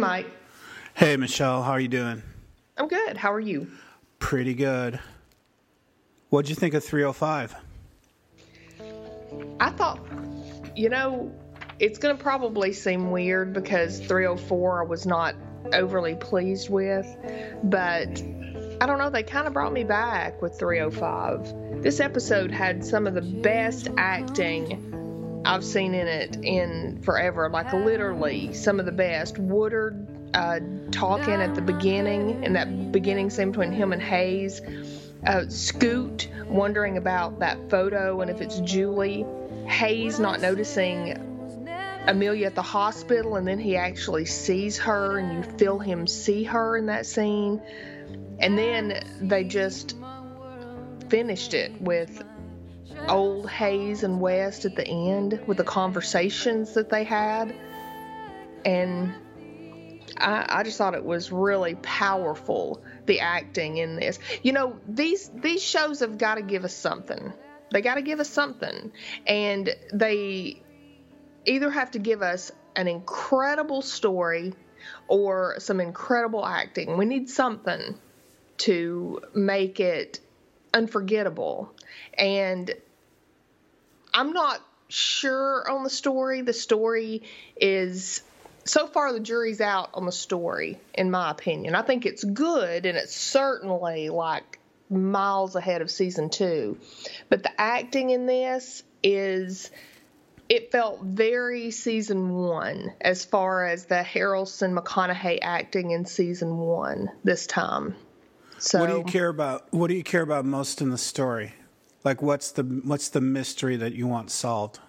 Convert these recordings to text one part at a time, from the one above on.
Mike. Hey, Michelle. How are you doing? I'm good. How are you? Pretty good. What'd you think of 305? I thought, you know, it's going to probably seem weird because 304 I was not overly pleased with, but I don't know, they kind of brought me back with 305. This episode had some of the best acting I've seen in it in forever, like literally some of the best. Woodard uh, talking at the beginning, and that beginning scene between him and Hayes. Uh, Scoot wondering about that photo and if it's Julie. Hayes not noticing Amelia at the hospital, and then he actually sees her, and you feel him see her in that scene. And then they just finished it with old Hayes and West at the end with the conversations that they had. And I, I just thought it was really powerful the acting in this. You know, these these shows have got to give us something. They got to give us something, and they either have to give us an incredible story or some incredible acting. We need something to make it unforgettable. And I'm not sure on the story. The story is so far the jury's out on the story in my opinion. I think it's good and it's certainly like miles ahead of season 2. But the acting in this is it felt very season one as far as the Harrelson McConaughey acting in season one this time. So what do you care about? What do you care about most in the story? Like, what's the what's the mystery that you want solved?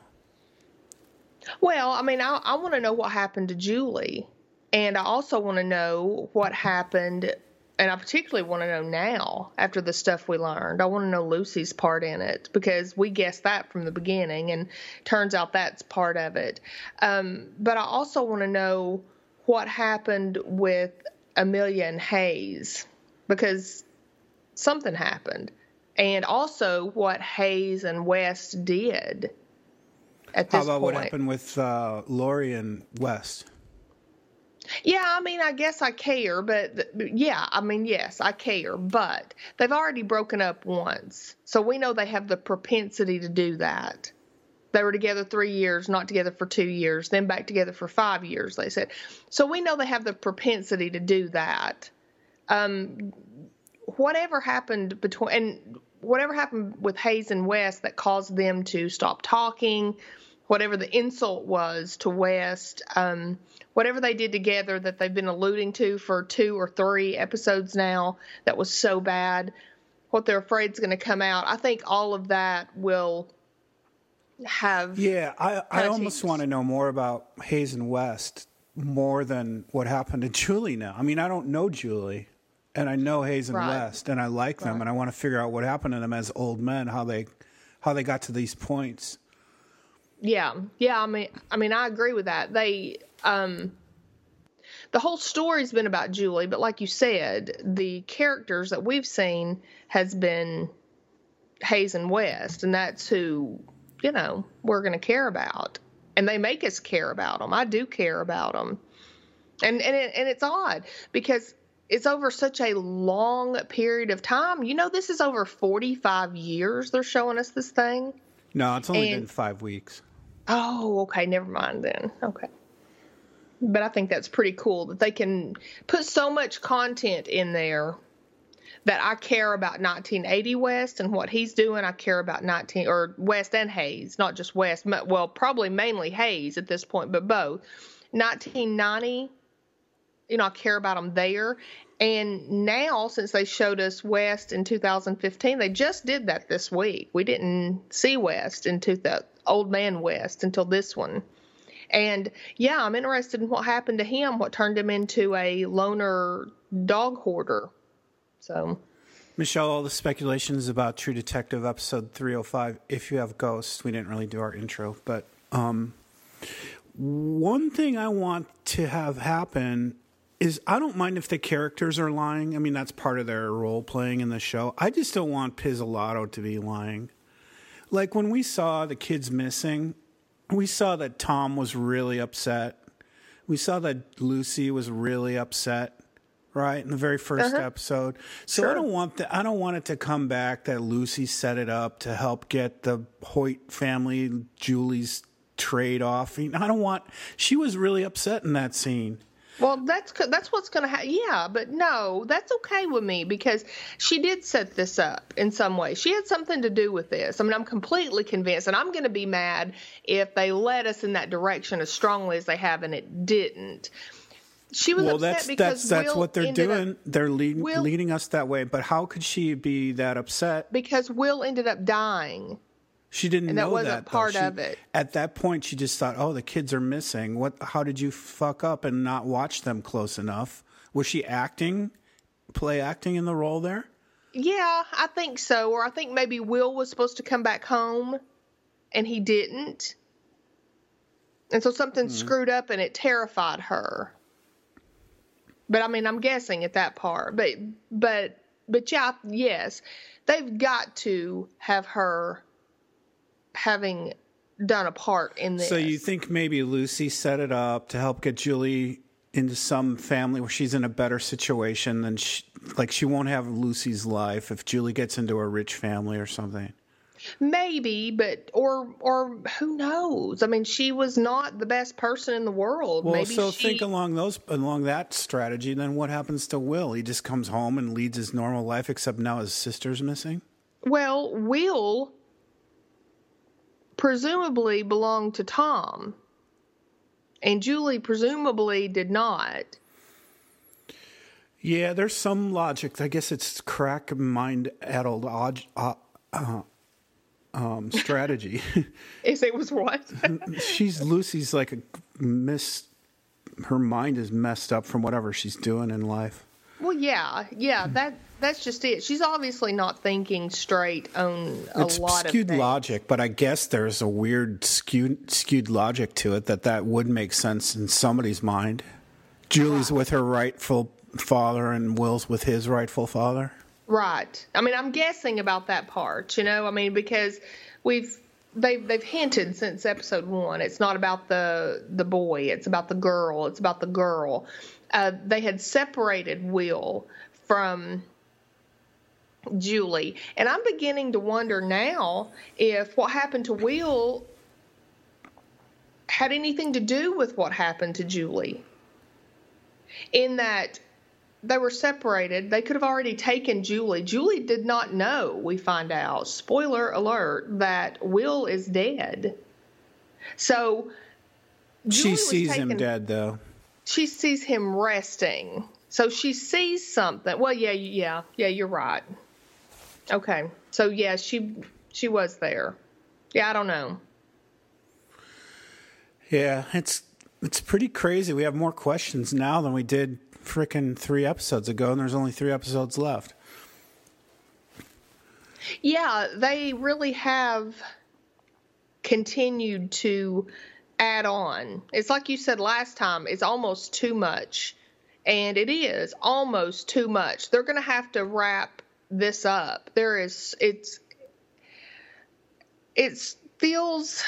Well, I mean, I, I want to know what happened to Julie, and I also want to know what happened and I particularly want to know now after the stuff we learned. I want to know Lucy's part in it because we guessed that from the beginning, and turns out that's part of it. Um, but I also want to know what happened with Amelia and Hayes because something happened, and also what Hayes and West did. At this point. How about point. what happened with uh, Laurie and West? Yeah, I mean, I guess I care, but yeah, I mean, yes, I care, but they've already broken up once. So we know they have the propensity to do that. They were together three years, not together for two years, then back together for five years, they said. So we know they have the propensity to do that. Um, whatever happened between, and whatever happened with Hayes and West that caused them to stop talking, whatever the insult was to West, um, whatever they did together that they've been alluding to for two or three episodes now that was so bad, what they're afraid is going to come out. I think all of that will have. Yeah, I, I almost want to know more about Hayes and West more than what happened to Julie now. I mean, I don't know Julie. And I know Hayes and Right. West, and I like them, and I want to figure out what happened to them as old men, how they, how they got to these points. Yeah, yeah. I mean, I mean, I agree with that. They, um, the whole story's been about Julie, but like you said, the characters that we've seen has been Hayes and West, and that's who you know we're going to care about, and they make us care about them. I do care about them, and and it, and it's odd because it's over such a long period of time. You know, this is over forty five years. They're showing us this thing. No, it's only And- been five weeks. Oh, okay. Never mind then. Okay. But I think that's pretty cool that they can put so much content in there that I care about 1980 West and what he's doing. I care about 19 or West and Hayes, not just West. Well, probably mainly Hayes at this point, but both. 1990, you know, I care about them there. And now, since they showed us West in 2015, they just did that this week. We didn't see West into the Old Man West until this one. And yeah, I'm interested in what happened to him, what turned him into a loner dog hoarder. So, Michelle, all the speculations about True Detective episode 305, If You Have Ghosts, we didn't really do our intro, but um, one thing I want to have happen is I don't mind if the characters are lying. I mean, that's part of their role playing in the show. I just don't want Pizzolatto to be lying. Like when we saw the kids missing, we saw that Tom was really upset. we saw that Lucy was really upset, right, in the very 1st Uh-huh. episode. So I don't want the, I don't want it to come back that Lucy set it up to help get the Hoyt family Julie's trade off. I don't want. She was really upset in that scene. Well, that's that's what's going to happen. Yeah, but no, that's okay with me because she did set this up in some way. She had something to do with this. I mean, I'm completely convinced, and I'm going to be mad if they led us in that direction as strongly as they have, and it didn't. She was Well, upset that's because that's that's Will what they're ended up- doing. they're leading Will- leading us that way. But how could she be that upset? because Will ended up dying. She didn't And that know wasn't that. part She- of it. At that point, she just thought, "Oh, the kids are missing. What? How did you fuck up and not watch them close enough?" Was she acting, play acting in the role there? Yeah, I think so. Or I think maybe Will was supposed to come back home and he didn't. And so something hmm. screwed up and it terrified her. But I mean, I'm guessing at that part. But but but yeah, yes. They've got to have her having done a part in this. So you think maybe Lucy set it up to help get Julie into some family where she's in a better situation than she, like she won't have Lucy's life if Julie gets into a rich family or something. Maybe, but or or who knows? I mean, she was not the best person in the world. Well, Maybe so she, think along those along that strategy. Then what happens to Will? He just comes home and leads his normal life, except now his sister's missing. Well, Will presumably belonged to Tom, and Julie presumably did not. Yeah, there's some logic. I guess it's crack mind addled uh, uh, um, strategy. Is it was what? she's Lucy's like a miss. Her mind is messed up from whatever she's doing in life. Well, yeah, yeah. That that's just it. She's obviously not thinking straight on a it's lot skewed of things. logic, but I guess there's a weird skewed skewed logic to it that that would make sense in somebody's mind. Julie's with her rightful father, and Will's with his rightful father. Right. I mean, I'm guessing about that part, you know. I mean, because we've they've they've hinted since episode one. It's not about the the boy. It's about the girl. It's about the girl. Uh, they had separated Will from Julie, and I'm beginning to wonder now if what happened to Will had anything to do with what happened to Julie. In that they were separated. They could have already taken Julie. Julie did not know, we find out, spoiler alert, that Will is dead. So Julie She sees him dead, though. She sees him resting. So she sees something. Well, yeah, yeah, yeah, you're right. Okay. So yeah, she she was there. Yeah, I don't know. Yeah, it's it's pretty crazy. We have more questions now than we did frickin' three episodes ago, and there's only three episodes left. Yeah, they really have continued to add on. It's like you said last time, it's almost too much. And it is almost too much. They're going to have to wrap this up. There is it's it feels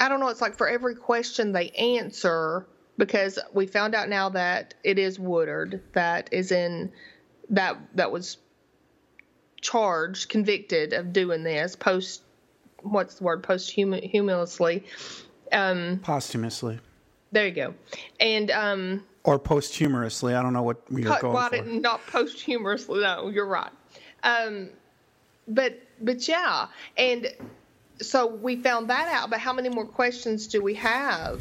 I don't know, it's like for every question they answer because we found out now that it is Woodard that is in that that was charged, convicted of doing this post what's the word posthumously. Um, Posthumously. there you go. And um, Or posthumously. I don't know what you're cut- going well, for. not posthumously. No, you're right. Um, but but yeah, and so we found that out. But how many more questions do we have?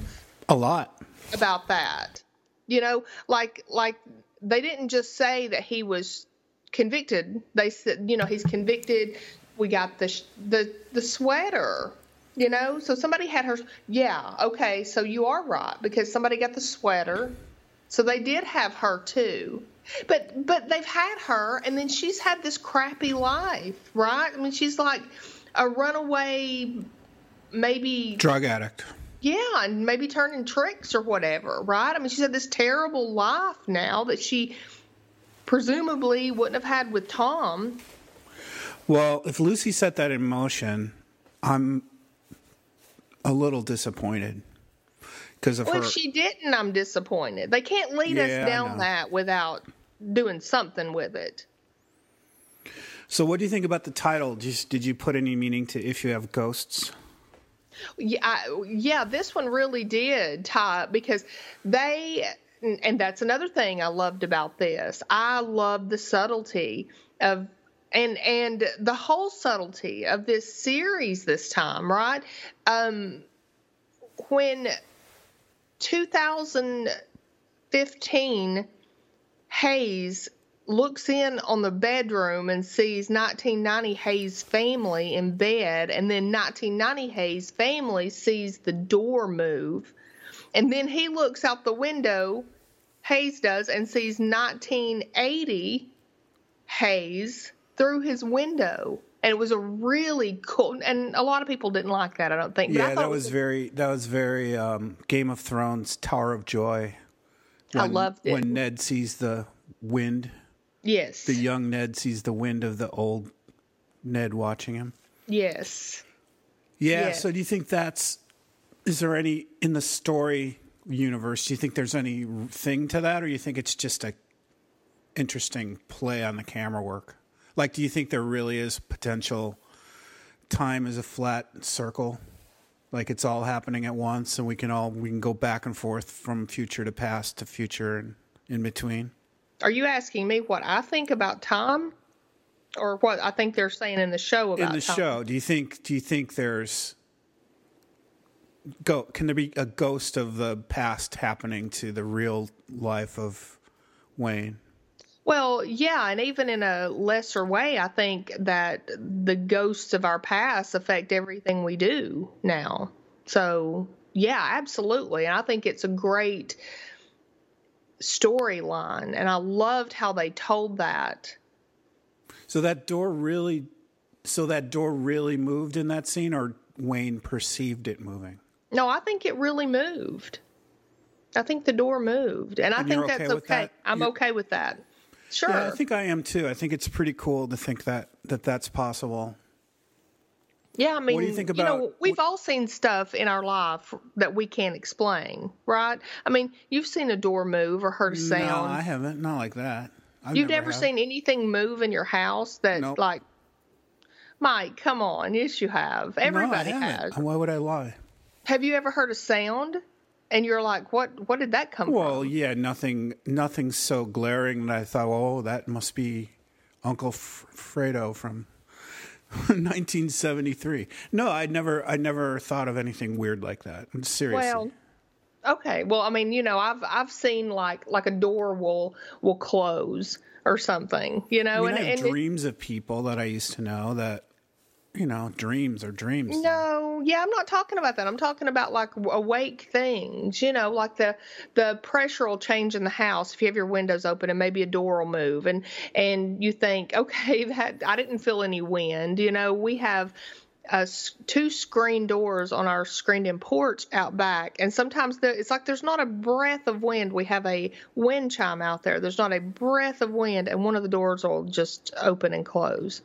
A lot. about that. You know, like like they didn't just say that he was convicted. They said, you know, he's convicted. We got the sh- the the sweater. You know, so somebody had her. Yeah, okay, so you are right because somebody got the sweater. So they did have her too. But but they've had her and then she's had this crappy life, right? I mean, she's like a runaway maybe Drug addict. yeah, and maybe turning tricks or whatever, right? I mean, she's had this terrible life now that she presumably wouldn't have had with Tom. Well, if Lucy set that in motion, I'm a little disappointed. because of Well, her. if she didn't, I'm disappointed. They can't lead Yeah, us down that without doing something with it. so, what do you think about the title? Just did you put any meaning to if you have ghosts? Yeah, I, yeah, this one really did tie because they, and that's another thing I loved about this. I loved the subtlety of, and and the whole subtlety of this series this time, right? Um, when 2015 Hayes looks in on the bedroom and sees 1990 Hayes family in bed, and then 1990 Hayes family sees the door move, and then he looks out the window, Hayes does, and sees 1980 Hayes through his window. And it was a really cool, and a lot of people didn't like that. I don't think. But Yeah, that it was very that was very um, Game of Thrones Tower of Joy. I When- loved it. when Ned sees the wind. yes, The young Ned sees the wind of the old Ned watching him. yes. Yeah. Yeah. So do you think that's is there any in the story universe? Do you think there's any thing to that, or you think it's just a interesting play on the camera work? Like, do you think there really is potential? Time is a flat circle, like it's all happening at once, and we can all we can go back and forth from future to past to future and in between. Are you asking me what I think about time, or what I think they're saying in the show about in the Tom? show do you think do you think there's go can there be a ghost of the past happening to the real life of wayne Well, yeah, and even in a lesser way, I think that the ghosts of our past affect everything we do now. So, yeah, absolutely. And I think it's a great storyline. And I loved how they told that. so that door really so that door really moved in that scene or wayne perceived it moving No, I think it really moved. I think the door moved. And I think you're okay that's okay. that? I'm You- okay with that. Sure. yeah i think i am too i think it's pretty cool to think that that that's possible Yeah, I mean, what do you think about? You know, we've all seen stuff in our life that we can't explain, right? I mean, you've seen a door move or heard a sound. no i haven't not like that I've You've never, have. seen anything move in your house that, Nope. like, Mike, come on. Yes, you have. Everybody no, has. why would i lie Have you ever heard a sound and you're like, what? What did that come from? Well, from? yeah, nothing, nothing so glaring that I thought, oh, that must be Uncle F- Fredo from 1973. No, I never, I never thought of anything weird like that. Seriously. Well, okay. Well, I mean, you know, I've I've seen like like a door will will close or something, you know, I mean, I and, have and it- dreams of people that I used to know that, you know, dreams are dreams. No, yeah, I'm not talking about that. I'm talking about like awake things, you know, like the the pressure will change in the house if you have your windows open and maybe a door will move and and you think, okay, that I didn't feel any wind, you know, we have uh, two screen doors on our screened-in porch out back, and sometimes the, it's like there's not a breath of wind. We have a wind chime out there. There's not a breath of wind, and one of the doors will just open and close.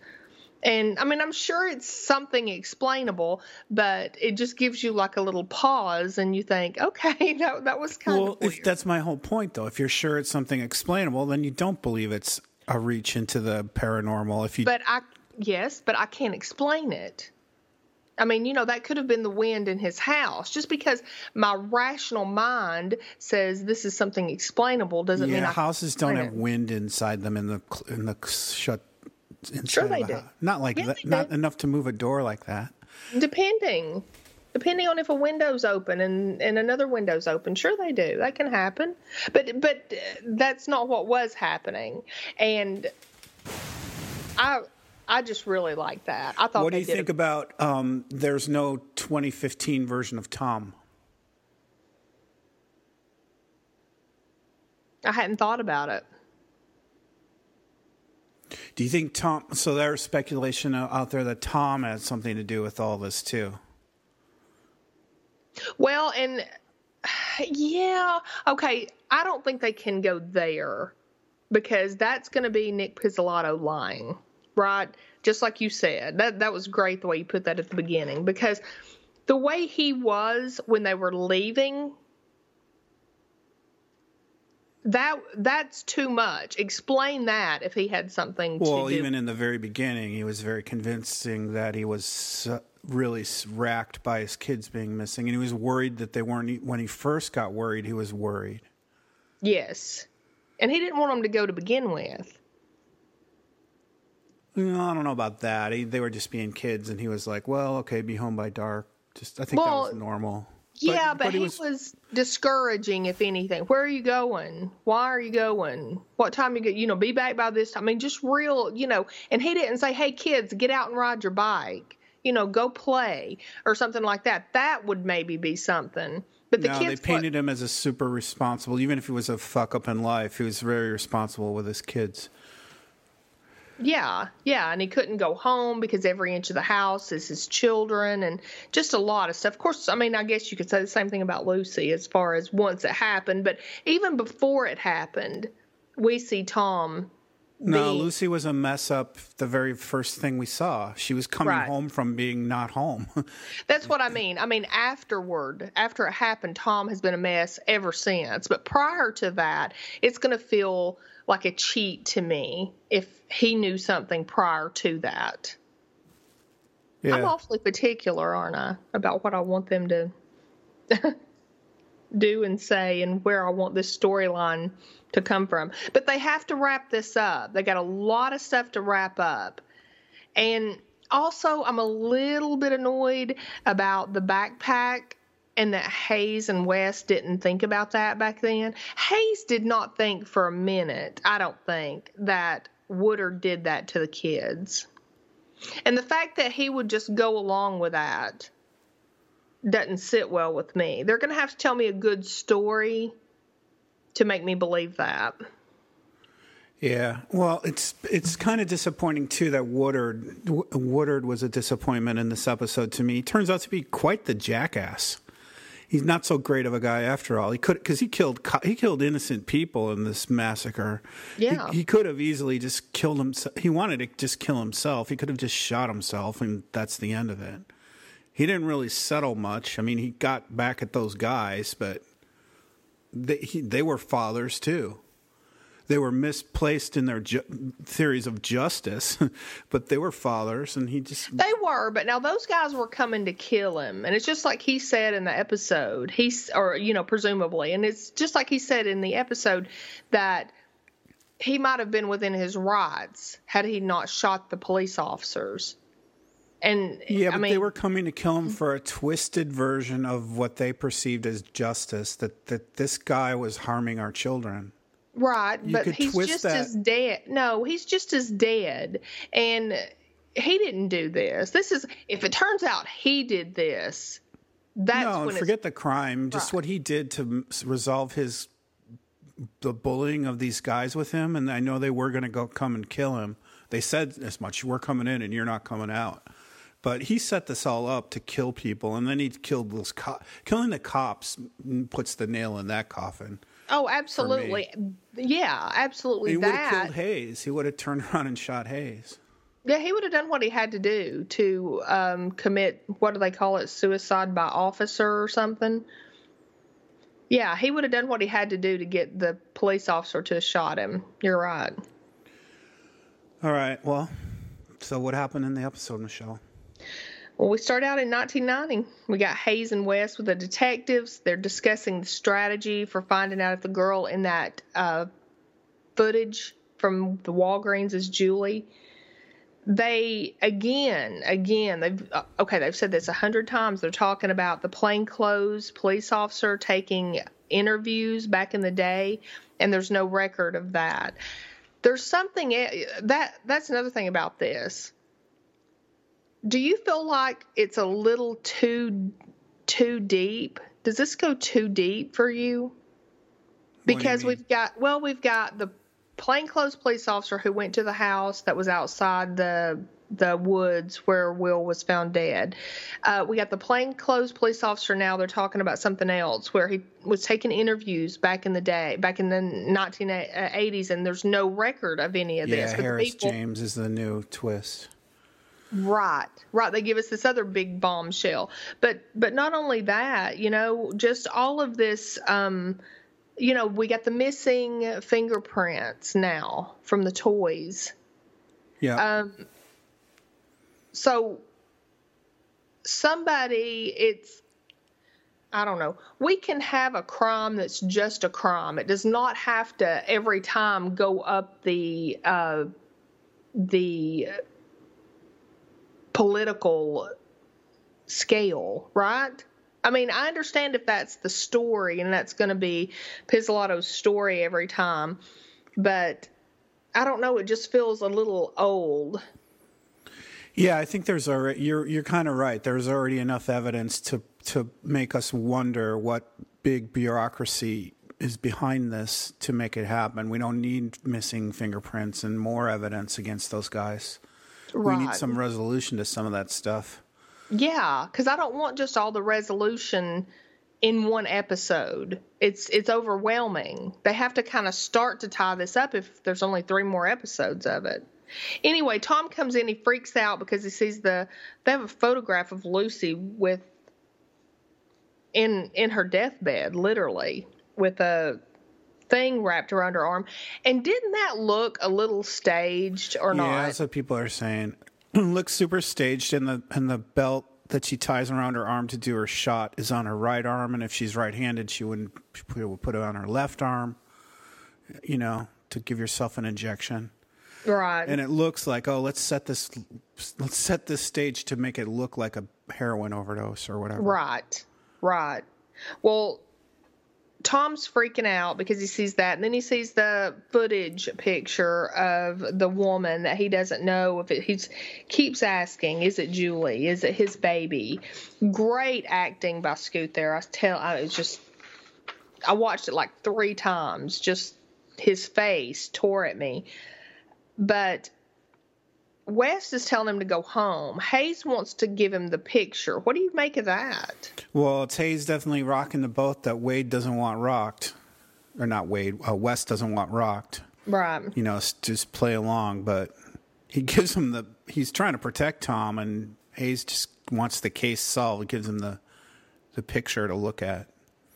And I mean, I'm sure it's something explainable, but it just gives you like a little pause, and you think, okay, that that was kind Well, of if that's my whole point, though. If you're sure it's something explainable, then you don't believe it's a reach into the paranormal. If you, but I, yes, but I can't explain it. I mean, you know, that could have been the wind in his house. Just because my rational mind says this is something explainable doesn't mean yeah, I houses don't have it. wind inside them in the in the shut. Sure they do. Not like Yeah, that. Not do. enough to move a door like that. Depending. Depending on if a window's open and, and another window's open, sure they do. That can happen, but but uh, that's not what was happening, and I I just really like that. I thought What do you did a think about? Um, there's no 2015 version of Tom. I hadn't thought about it. Do you think Tom? So there's speculation out there that Tom had something to do with all this too. Well, and yeah, okay. I don't think they can go there because that's going to be Nic Pizzolatto lying, right? Just like you said. That that was great the way you put that at the beginning because the way he was when they were leaving that that's too much. Explain that if he had something. Well, to do. Well even in the very beginning, he was very convincing that he was really racked by his kids being missing, and he was worried that they weren't. When he first got worried, he was worried. Yes, and he didn't want them to go to begin with. No, I don't know about that. He, they were just being kids, and he was like, "Well, okay, be home by dark." Just, I think well, that was normal. Yeah, but, but, but he, was, was, discouraging, if anything. Where are you going? Why are you going? What time you get? You know, be back by this time. I mean, just real, you know. And he didn't say, "Hey, kids, get out and ride your bike." You know, go play or something like that. That would maybe be something. But the no, kids they painted him as a super responsible. Even if he was a fuck up in life, he was very responsible with his kids. Yeah, yeah, and he couldn't go home because every inch of the house is his children and just a lot of stuff. Of course, I mean, I guess you could say the same thing about Lucy as far as once it happened, but even before it happened, we see Tom. No, being, Lucy was a mess up the very first thing we saw. She was coming right. home from being not home. That's what I mean. I mean, afterward, after it happened, Tom has been a mess ever since. But prior to that, it's going to feel like a cheat to me if he knew something prior to that. Yeah. I'm awfully particular, aren't I, about what I want them to do and say and where I want this storyline to come from. But they have to wrap this up. They got a lot of stuff to wrap up. And also, I'm a little bit annoyed about the backpack and that Hayes and West didn't think about that back then. Hayes did not think for a minute, I don't think, that Woodard did that to the kids. And the fact that he would just go along with that doesn't sit well with me. They're going to have to tell me a good story to make me believe that. Yeah, well, it's it's kind of disappointing too that Woodard Woodard was a disappointment in this episode to me. He turns out to be quite the jackass he's not so great of a guy after all. He could because he killed he killed innocent people in this massacre. Yeah, he, he, could have easily just killed himself. He wanted to just kill himself. He could have just shot himself, and that's the end of it. He didn't really settle much. I mean, he got back at those guys, but they he, they were fathers too they were misplaced in their ju- theories of justice, but they were fathers, and he just they were. But now those guys were coming to kill him, and it's just like he said in the episode. He's or you know presumably, and it's just like he said in the episode that he might have been within his rights had he not shot the police officers. And yeah, but I mean, they were coming to kill him for a twisted version of what they perceived as justice. That that this guy was harming our children. Right, you but he's just that. as dead. No, he's just as dead. And he didn't do this. This is if it turns out he did this. That's no, forget the crime. Just right. what he did to resolve his the bullying of these guys with him. And I know they were going to go come and kill him. They said as much. We're coming in, and you're not coming out. But he set this all up to kill people, and then he killed those cops. Killing the cops puts the nail in that coffin. Oh, absolutely. Yeah, absolutely. He would have killed Hayes. He would have turned around and shot Hayes. Yeah, he would have done what he had to do to um, commit what do they call it, suicide by officer or something. Yeah, he would have done what he had to do to get the police officer to shot him. You're right. All right. Well, so what happened in the episode, Michelle? Well, we start out in 1990. We got Hayes and West with the detectives. They're discussing the strategy for finding out if the girl in that uh, footage from the Walgreens is Julie. They again, again, they've uh, okay. They've said this a hundred times. They're talking about the plainclothes police officer taking interviews back in the day, and there's no record of that. There's something eh, that that's another thing about this do you feel like it's a little too too deep? Does this go too deep for you? Because you we've got well, we've got the plainclothes police officer who went to the house that was outside the the woods where Will was found dead. Uh, we got the plainclothes police officer now. They're talking about something else where he was taking interviews back in the day, back in the 1980s, and there's no record of any of yeah, this. Yeah, Harris people, James is the new twist. Right, right. They give us this other big bombshell, but but not only that, you know, just all of this um, you know, we got the missing fingerprints now from the toys. Yeah. Um, so somebody, it's, I don't know. We can have a crime that's just a crime. It does not have to every time go up the uh, the political scale, right? I mean, I understand if that's the story and that's going to be Pizzolatto's story every time, but I don't know. It just feels a little old. Yeah, I think there's already you're you're kind of right. There's already enough evidence to to make us wonder what big bureaucracy is behind this to make it happen. We don't need missing fingerprints and more evidence against those guys. Right. We need some resolution to some of that stuff. Yeah, because I don't want just all the resolution in one episode. It's it's overwhelming. They have to kind of start to tie this up if there's only three more episodes of it. Anyway, Tom comes in. He freaks out because he sees the they have a photograph of Lucy with in in her deathbed, literally with a thing wrapped around her arm. And didn't that look a little staged or yeah, not? Yeah, that's what people are saying. looks super staged, and the and the belt that she ties around her arm to do her shot is on her right arm, and if she's right-handed, she wouldn't she would put it on her left arm. You know, to give yourself an injection. Right. And it looks like, oh, let's set this let's set this stage to make it look like a heroin overdose or whatever. Right. Right. Well, Tom's freaking out because he sees that, and then he sees the footage picture of the woman that he doesn't know if it. He keeps asking, "Is it Julie? Is it his baby?" Great acting by Scoot there. I tell, I was just, I watched it like three times. Just his face tore at me, but West is telling him to go home. Hayes wants to give him the picture. What do you make of that? Well, Hayes definitely rocking the boat that Wade doesn't want rocked, or not Wade. Uh, West doesn't want rocked. Right. You know, just play along, but he gives him the. He's trying to protect Tom, and Hayes just wants the case solved. Gives him the the picture to look at.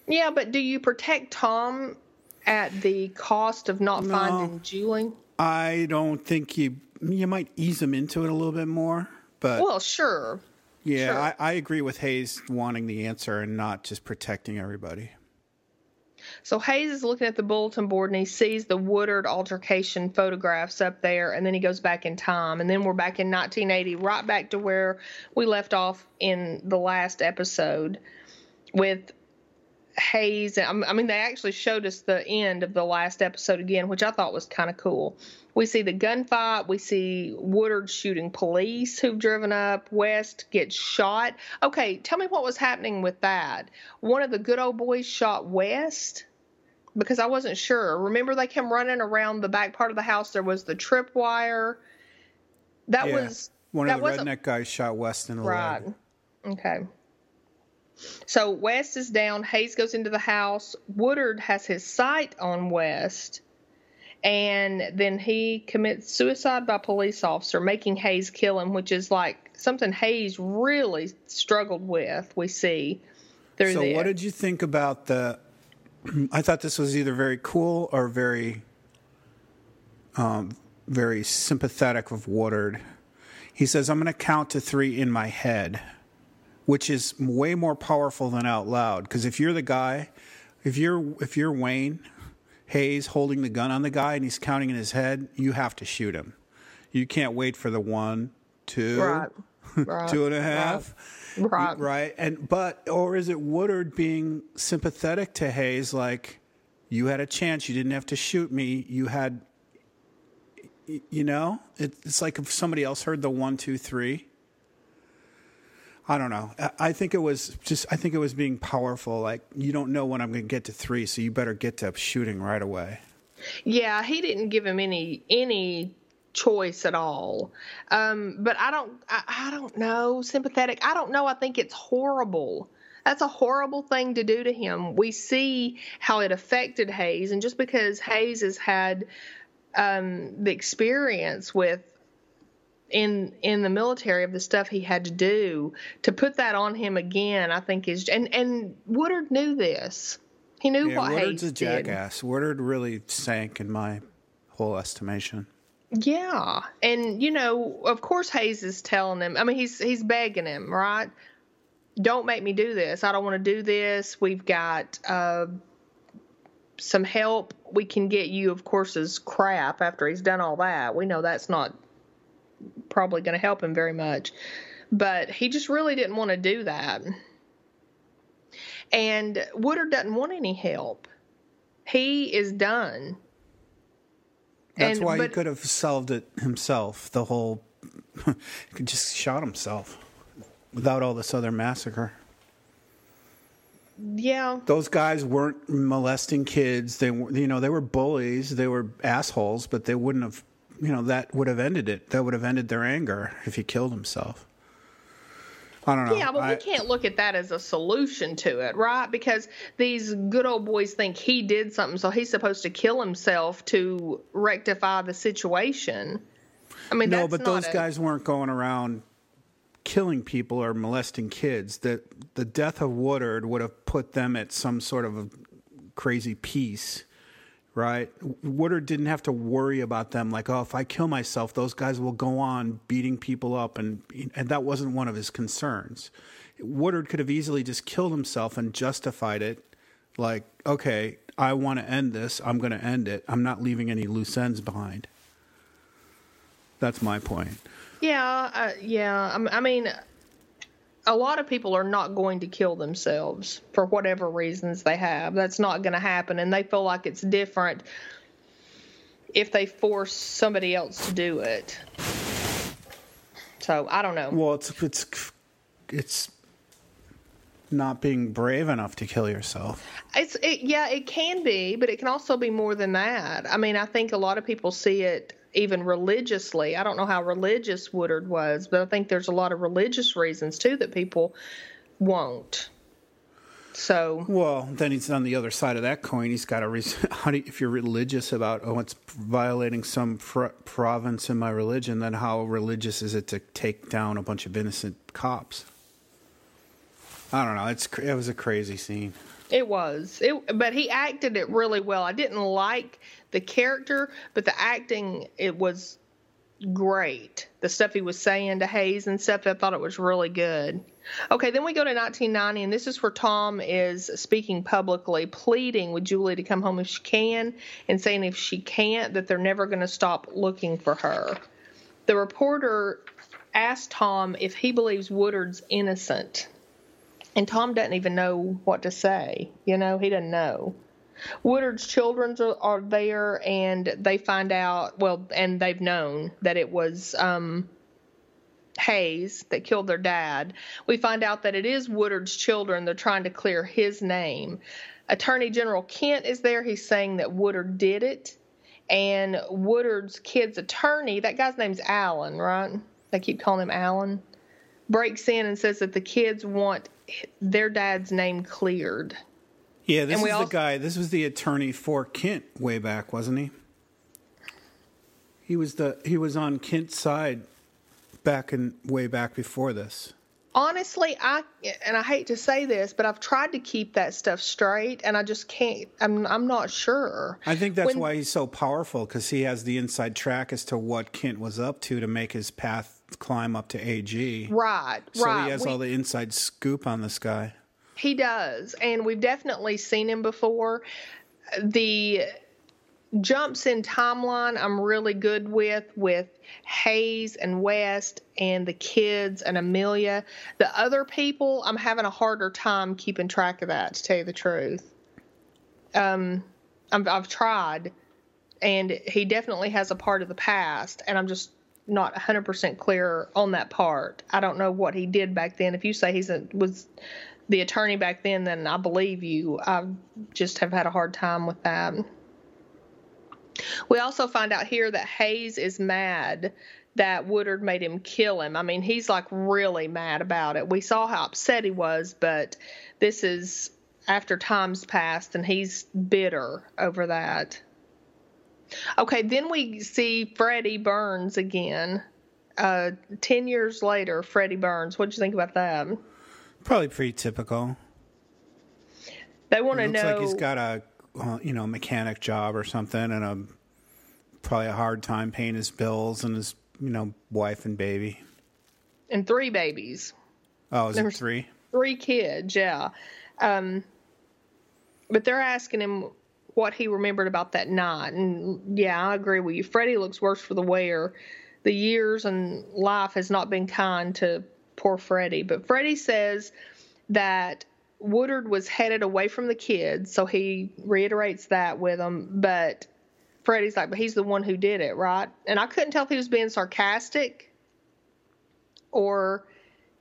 Yeah, but do you protect Tom at the cost of not No. finding Julie? I don't think you you might ease him into it a little bit more, but Well, sure. yeah, sure. I, I agree with Hayes wanting the answer and not just protecting everybody. So Hayes is looking at the bulletin board and he sees the Woodard altercation photographs up there, and then he goes back in time, and then we're back in 1980, right back to where we left off in the last episode with Hayes. I um, I mean, they actually showed us the end of the last episode again, which I thought was kind of cool. We see the gunfight. We see Woodard shooting police who've driven up. West gets shot. Okay, tell me what was happening with that. One of the good old boys shot West because I wasn't sure. Remember, they came running around the back part of the house. There was the tripwire. That yeah, was one that of the redneck guys shot West in the Right. leg. Okay. So West is down. Hayes goes into the house. Woodard has his sight on West. And then he commits suicide by police officer, making Hayes kill him, which is like something Hayes really struggled with. We see through So, the what did you think about the? I thought this was either very cool or very, um, very sympathetic of Woodard. He says, "I'm going to count to three in my head," which is way more powerful than out loud. Because if you're the guy, if you're if you're Wayne Hayes holding the gun on the guy and he's counting in his head, you have to shoot him. You can't wait for the one, two, right, right, two and a half. right, Right. And but or is it Woodard being sympathetic to Hayes like you had a chance, you didn't have to shoot me, you had you know? It's like if somebody else heard the one, two, three. I don't know. I- think it was just I think it was being powerful, like you don't know when I'm gonna get to three, so you better get to shooting right away. Yeah, he didn't give him any any choice at all. Um, but I don't I, I don't know sympathetic. I don't know. I think it's horrible. That's a horrible thing to do to him. We see how it affected Hayes, and just because Hayes has had um, the experience with in in the military of the stuff he had to do to put that on him again, I think is and and Woodard knew this. He knew Yeah, what Woodard's Hayes a did. jackass. Woodard really sank in my whole estimation. Yeah, and you know, of course, Hayes is telling him. I mean, he's he's begging him, right? Don't make me do this. I don't want to do this. We've got uh, some help. We can get you, of course, is crap after he's done all that. We know that's not probably going to help him very much, but he just really didn't want to do that. And Woodard doesn't want any help. He is done. That's And- why he could have solved it himself. The whole, he could just shot himself without all this other massacre. Yeah, Those guys weren't molesting kids. They were, you know, they were bullies. They were assholes, but they wouldn't have, you know, that would have ended it. That would have ended their anger if he killed himself. I don't know. Yeah, but I- we can't look at that as a solution to it, right? Because these good old boys think he did something, so he's supposed to kill himself to rectify the situation. I mean, No, but those a- guys weren't going around killing people or molesting kids. The the death of Woodard would have put them at some sort of a crazy peace, right? Woodard didn't have to worry about them like, oh, if I kill myself, those guys will go on beating people up, and and that wasn't one of his concerns. Woodard could have easily just killed himself and justified it, like, okay, I want to end this. I'm going to end it. I'm not leaving any loose ends behind. That's my point. Yeah, uh, yeah. I mean, a lot of people are not going to kill themselves for whatever reasons they have. That's not going to happen, and they feel like it's different if they force somebody else to do it. So I don't know. Well, it's it's it's not being brave enough to kill yourself. It's it, yeah, it can be, but it can also be more than that. I mean, I think a lot of people see it even religiously. I don't know how religious Woodard was, but I think there's a lot of religious reasons too that people won't. So Well, then he's on the other side of that coin. He's got a reason. How do if you're religious about oh, it's violating some province in my religion, then how religious is it to take down a bunch of innocent cops? I don't know. It's it was a crazy scene. It was. It but he acted it really well. I didn't like the character, but the acting it was great. The stuff he was saying to Hayes and stuff, I thought it was really good. Okay, then we go to 1990, and this is where Tom is speaking publicly, pleading with Julie to come home if she can, and saying if she can't, that they're never going to stop looking for her. The reporter asked Tom if he believes Woodard's innocent, and Tom doesn't even know what to say. You know, he doesn't know. Woodard's children are, are there, and they find out. Well, and they've known that it was um, Hayes that killed their dad. We find out that it is Woodard's children. They're trying to clear his name. Attorney General Kent is there. He's saying that Woodard did it, and Woodard's kid's attorney. That guy's name's Alan, right? They keep calling him Alan. Breaks in and says that the kids want their dad's name cleared. Yeah, this And is we the also- guy. This was the attorney for Kent way back, wasn't he? He was the he was on Kent's side back in way back before this. honestly i and i hate to say this but i've tried to keep that stuff straight and i just can't i'm i'm not sure I think that's When- why he's so powerful because he has the inside track as to what Kent was up to to make his path climb up to AG. right So right he has We- all the inside scoop on this guy. he does and we've definitely seen him before the jumps in timeline i'm really good with with hayes and west and the kids and amelia the other people i'm having a harder time keeping track of that to tell you the truth um I'm, i've tried and he definitely has a part of the past and i'm just not 100% clear on that part. I don't know what he did back then. If you say he's a, was the attorney back then then i believe you. I just have had a hard time with that. We also find out here that hayes is mad that woodard made him kill him. I mean he's like really mad about it. We saw how upset he was but this is after time's passed and he's bitter over that Okay, then we see Freddie Burns again. Uh, 10 years later, Freddie Burns. What'd you think about that? Probably pretty typical. They want to looks know. like he's got a uh, you know mechanic job or something, and a probably a hard time paying his bills and his you know wife and baby. and three babies, Oh, is There it three? three kids, yeah. Um, but they're asking him what he remembered about that night, and yeah, I agree with you. Freddie looks worse for the wear. The years and life has not been kind to poor Freddie, but Freddie says that Woodard was headed away from the kids, so he reiterates that with him. But Freddie's like, but he's the one who did it, right? And I couldn't tell if he was being sarcastic or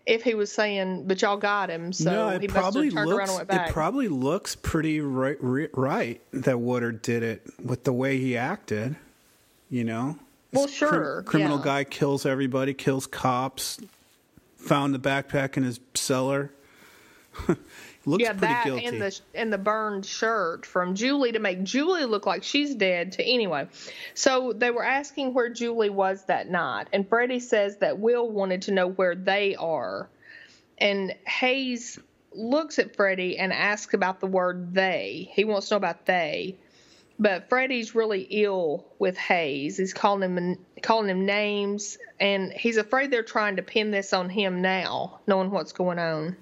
if he was saying, but y'all got him, so no, he it must have probably turned around looks. and went back. It probably looks pretty right, right that Woodard did it with the way he acted. You know. Well, sure, criminal yeah. guy kills everybody, kills cops. Found the backpack in his cellar. looks yeah, pretty that guilty. and the and the burned shirt from Julie to make Julie look like she's dead. To anyway, so they were asking where Julie was that night, and Freddie says that Will wanted to know where they are, and Hayes looks at Freddie and asks about the word they. He wants to know about they. But Freddie's really ill with Hayes. He's calling him calling him names, and he's afraid they're trying to pin this on him now, knowing what's going on.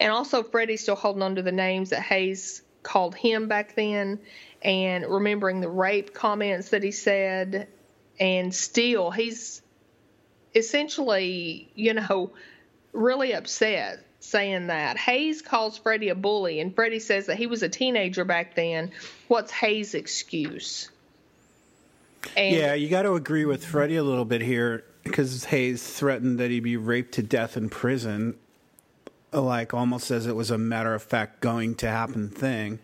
And also, Freddie's still holding on to the names that Hayes called him back then, and remembering the rape comments that he said, and still he's essentially, you know, really upset saying that. Hayes calls Freddie a bully, and Freddie says that he was a teenager back then. What's Hayes' excuse? And Yeah, you got to agree with Freddie a little bit here because Hayes threatened that he'd be raped to death in prison, like almost as it was a matter of fact going to happen thing.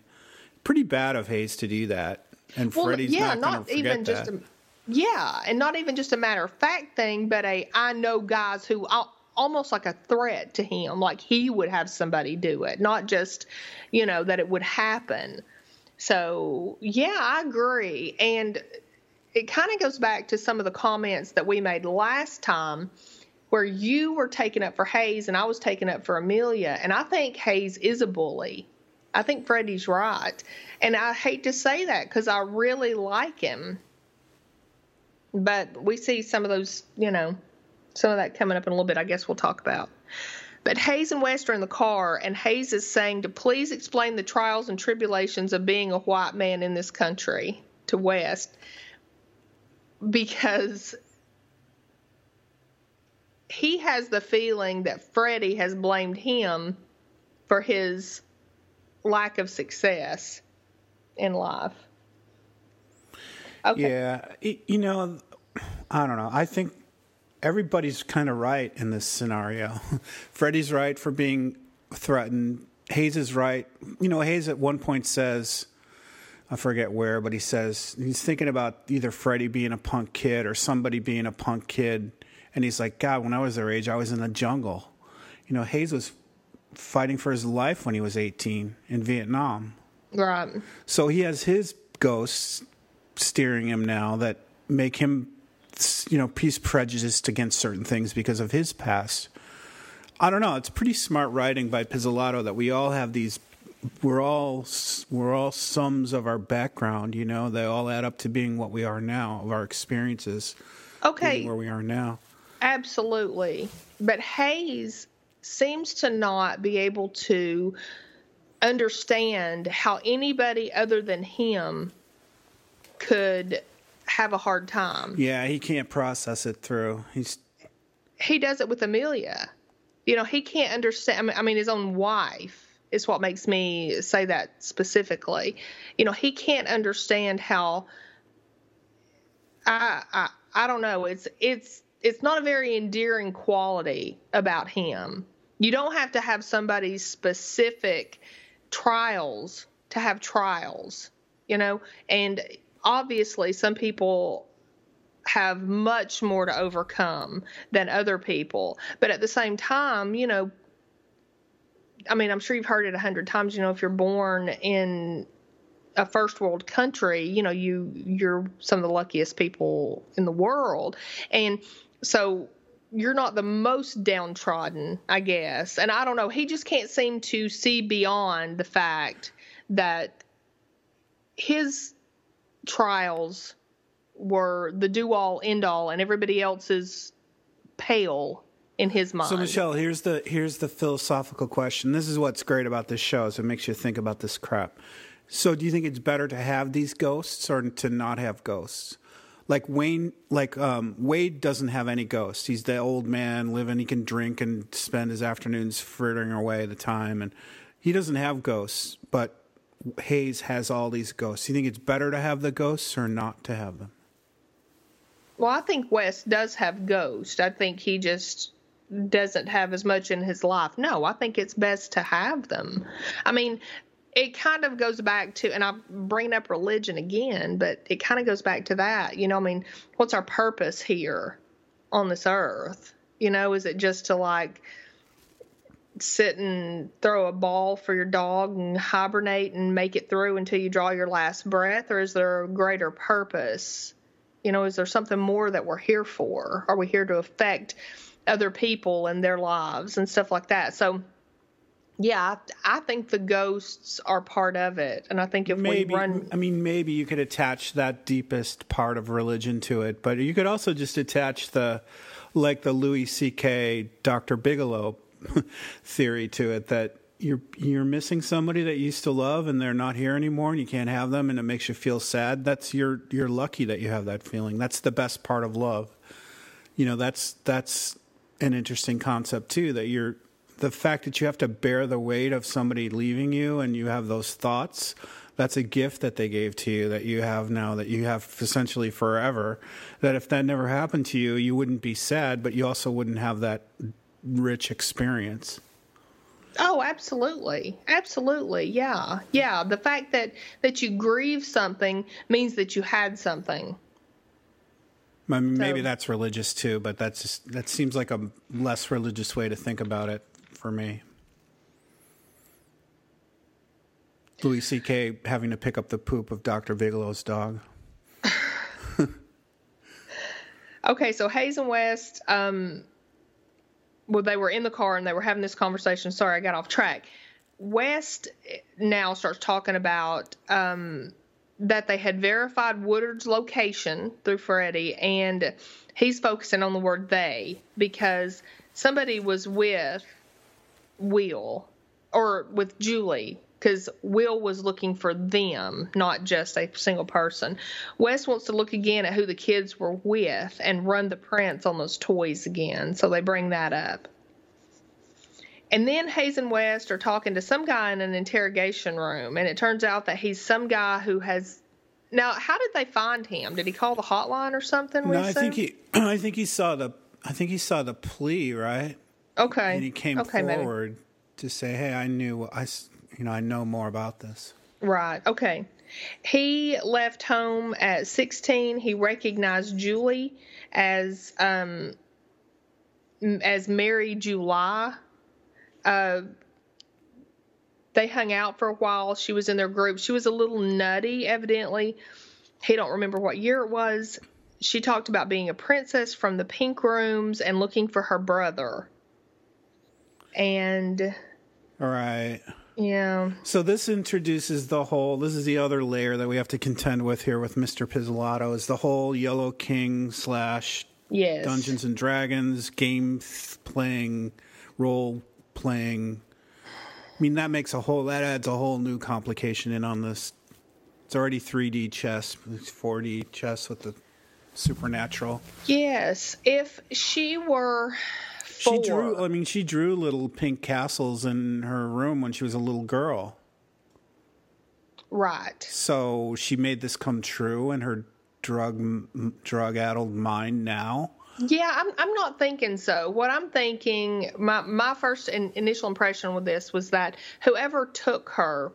Pretty bad of Hayes to do that, and Well, Freddie's yeah, not, not, even forget just that. a yeah, and not even just a matter of fact thing, but a I know guys who al- almost like a threat to him, like he would have somebody do it, not just you know that it would happen. So yeah, I agree, and it kind of goes back to some of the comments that we made last time. Where you were taken up for Hayes and I was taken up for Amelia, and I think Hayes is a bully. I think Freddie's right. And I hate to say that because I really like him. But we see some of those, you know, some of that coming up in a little bit, I guess we'll talk about. But Hayes and West are in the car, and Hayes is saying to please explain the trials and tribulations of being a white man in this country to West because he has the feeling that Freddie has blamed him for his lack of success in life. Okay. Yeah, you know, I don't know. I think everybody's kind of right in this scenario. Freddie's right for being threatened. Hayes is right. You know, Hayes at one point says, I forget where, but he says he's thinking about either Freddie being a punk kid or somebody being a punk kid. And he's like, God, when I was their age, I was in the jungle. You know, Hayes was fighting for his life when he was 18 in Vietnam. Right. So he has his ghosts steering him now that make him, you know, he's prejudiced against certain things because of his past. I don't know. It's pretty smart writing by Pizzolatto that we all have these. We're all we're all sums of our background. You know, they all add up to being what we are now, of our experiences, Okay. where we are now. Absolutely. But Hayes seems to not be able to understand how anybody other than him could have a hard time. Yeah, he can't process it through. He's He does it with Amelia. You know, he can't understand. I mean, I mean, his own wife is what makes me say that specifically. You know, he can't understand how. I I I don't know. It's it's it's not a very endearing quality about him. You don't have to have somebody's specific trials to have trials, you know, and obviously some people have much more to overcome than other people. But at the same time, you know, I mean, I'm sure you've heard it a hundred times. You know, if you're born in a first world country, you know, you you're some of the luckiest people in the world, and so you're not the most downtrodden, I guess. And I don't know, he just can't seem to see beyond the fact that his trials were the do all end all and everybody else is pale in his mind. So Michelle, here's the here's the philosophical question. This is what's great about this show, is it makes you think about this crap. So do you think it's better to have these ghosts or to not have ghosts? Like Wayne, like um, Wade doesn't have any ghosts. He's the old man living. He can drink and spend his afternoons frittering away the time, and he doesn't have ghosts. But Hayes has all these ghosts. You think it's better to have the ghosts or not to have them? Well, I think West does have ghosts. I think he just doesn't have as much in his life. No, I think it's best to have them. I mean, it kind of goes back to, and I'm bringing up religion again, but it kind of goes back to that. You know, I mean, what's our purpose here on this earth? You know, is it just to like sit and throw a ball for your dog and hibernate and make it through until you draw your last breath? Or is there a greater purpose? You know, is there something more that we're here for? Are we here to affect other people and their lives and stuff like that? So, yeah, I, I think the ghosts are part of it, and I think if maybe, we run, I mean, maybe you could attach that deepest part of religion to it, but you could also just attach the, like the Louis C.K. Doctor Bigelow theory to it that you're you're missing somebody that you used to love and they're not here anymore and you can't have them and it makes you feel sad. That's you're you're lucky that you have that feeling. That's the best part of love. You know, that's that's an interesting concept too that you're the fact that you have to bear the weight of somebody leaving you and you have those thoughts that's a gift that they gave to you that you have now that you have essentially forever that if that never happened to you you wouldn't be sad but you also wouldn't have that rich experience. Oh absolutely. Absolutely. Yeah. Yeah. The fact that that you grieve something means that you had something. Maybe so, that's religious too, but that's just, that seems like a less religious way to think about it for me. Louis C.K. having to pick up the poop of Dr. Bigelow's dog. okay, so Hayes and West, um, well, they were in the car and they were having this conversation. Sorry, I got off track. West now starts talking about um, that they had verified Woodard's location through Freddie, and he's focusing on the word they because somebody was with Will or with Julie because Will was looking for them, not just a single person. West wants to look again at who the kids were with and run the prints on those toys again. So they bring that up. And then Hayes and West are talking to some guy in an interrogation room, and it turns out that he's some guy who has. Now, how did they find him? Did he call the hotline or something? No, I think he. I think he saw the. I think he saw the plea, right? Okay. And he came okay, forward maybe. to say, "Hey, I knew I, you know, I know more about this." Right. Okay. He left home at 16. He recognized Julie as um as Mary July. Uh, they hung out for a while. She was in their group. She was a little nutty, evidently. He don't remember what year it was. She talked about being a princess from the pink rooms and looking for her brother and all right. Yeah. So this introduces the whole this is the other layer that we have to contend with here with mr pizzolatto is the whole yellow king slash yes. dungeons and dragons game playing role playing. I mean that makes a whole that adds a whole new complication in on this. It's already 3d chess 4d chess with the supernatural. Yes. If she were she drew. I mean, she drew little pink castles in her room when she was a little girl. Right. So she made this come true in her drug drug addled mind now. Yeah, I'm I'm not thinking so. What I'm thinking, my my first in, initial impression with this was that whoever took her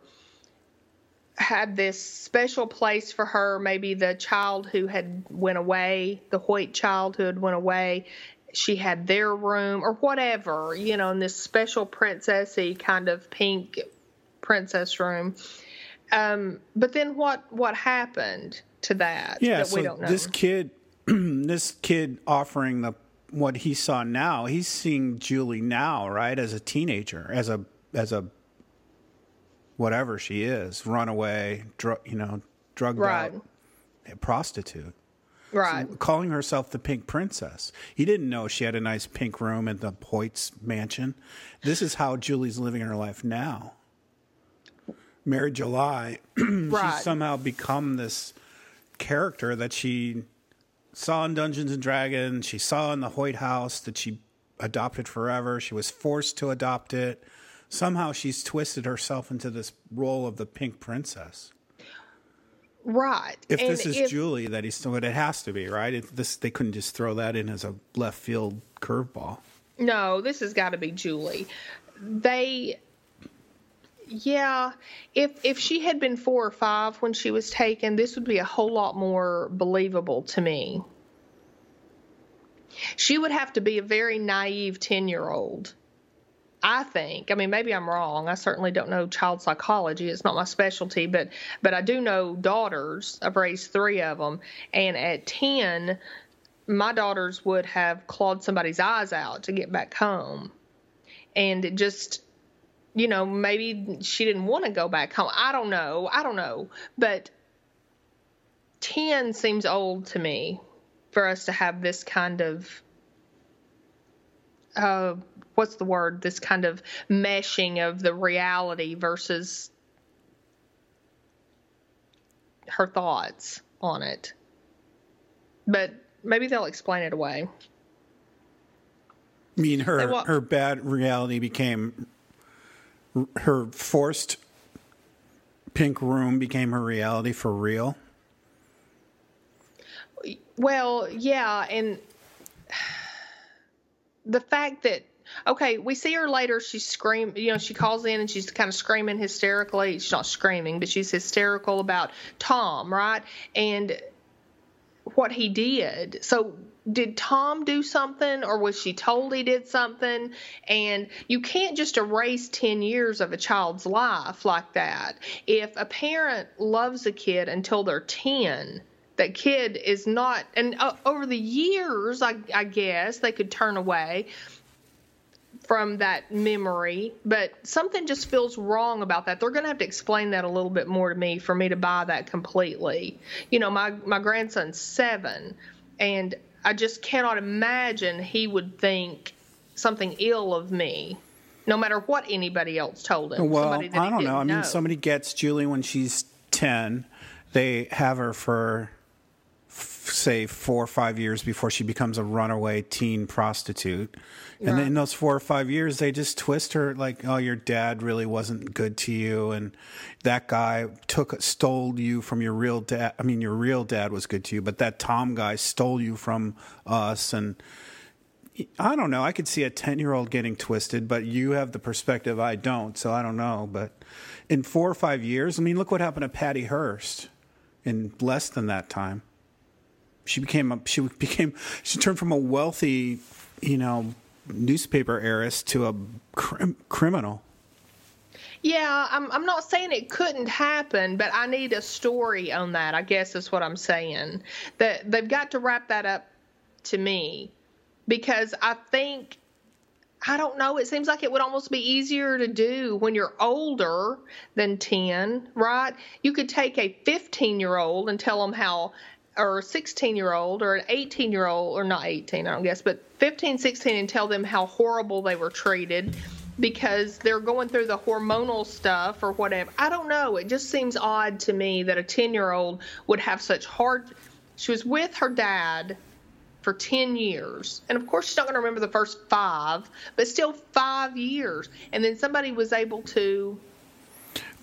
had this special place for her. Maybe the child who had went away, the white child who had went away, she had their room or whatever, you know, in this special princessy kind of pink princess room. Um, but then what what happened to that? Yeah, that so this kid, this kid offering the what he saw now. He's seeing Julie now, right, as a teenager, as a as a whatever she is, runaway, drug, you know, drugged Right. out prostitute. Right. calling herself the Pink Princess. He didn't know she had a nice pink room at the Hoyt's mansion. This is how Julie's living her life now. Mary July, right. she's somehow become this character that she saw in Dungeons and Dragons, she saw in the Hoyt house that she adopted forever. She was forced to adopt it. Somehow she's twisted herself into this role of the Pink Princess. Right. If And this is if- Julie that he's what it has to be, right? If this they couldn't just throw that in as a left field curveball. No, this has got to be Julie. They, yeah, if if she had been four or five when she was taken, this would be a whole lot more believable to me. She would have to be a very naive ten year old. I think. I mean, maybe I'm wrong. I certainly don't know child psychology. It's not my specialty, but but I do know daughters. I've raised three of them, and at ten, my daughters would have clawed somebody's eyes out to get back home. And it just, you know, maybe she didn't want to go back home. I don't know. I don't know. But 10 seems old to me for us to have this kind of, uh, what's the word? This kind of meshing of the reality versus her thoughts on it. But maybe they'll explain it away. I mean, her wa- her bad reality became her forced pink room became her reality for real. Well, yeah, and the fact that okay, we see her later. She's scream, you know, she calls in and she's kind of screaming hysterically. She's not screaming, but she's hysterical about Tom, right? And what he did. So, did Tom do something, or was she told he did something? And you can't just erase 10 years of a child's life like that. If a parent loves a kid until they're 10, that kid is not, and uh, over the years, I, I guess, they could turn away from that memory, but something just feels wrong about that. They're going to have to explain that a little bit more to me for me to buy that completely. You know, my my grandson's 7 and I just cannot imagine he would think something ill of me no matter what anybody else told him. Well, I don't know. I mean, somebody gets Julie when she's 10. They have her for, say, four or five years before she becomes a runaway teen prostitute. And Right. in those four or five years, they just twist her like, oh, your dad really wasn't good to you. And that guy took, stole you from your real dad. I mean, your real dad was good to you, but that Tom guy stole you from us. And, I don't know. I could see a 10 year old getting twisted, but you have the perspective I don't, so I don't know. But in four or five years, I mean, look what happened to Patty Hearst in less than that time. She became a, she became, she turned from a wealthy, you know, newspaper heiress to a crim- criminal. Yeah, I'm I'm not saying it couldn't happen, but I need a story on that. I guess is what I'm saying. That they've got to wrap that up to me because I think I don't know, it seems like it would almost be easier to do when you're older than 10, right? You could take a 15-year-old and tell them how or a 16 year old or an 18 year old or not 18 i don't guess but 15 16 and tell them how horrible they were treated because they're going through the hormonal stuff or whatever. I don't know. It just seems odd to me that a 10 year old would have such hard she was with her dad for 10 years and of course she's not going to remember the first five but still five years and then somebody was able to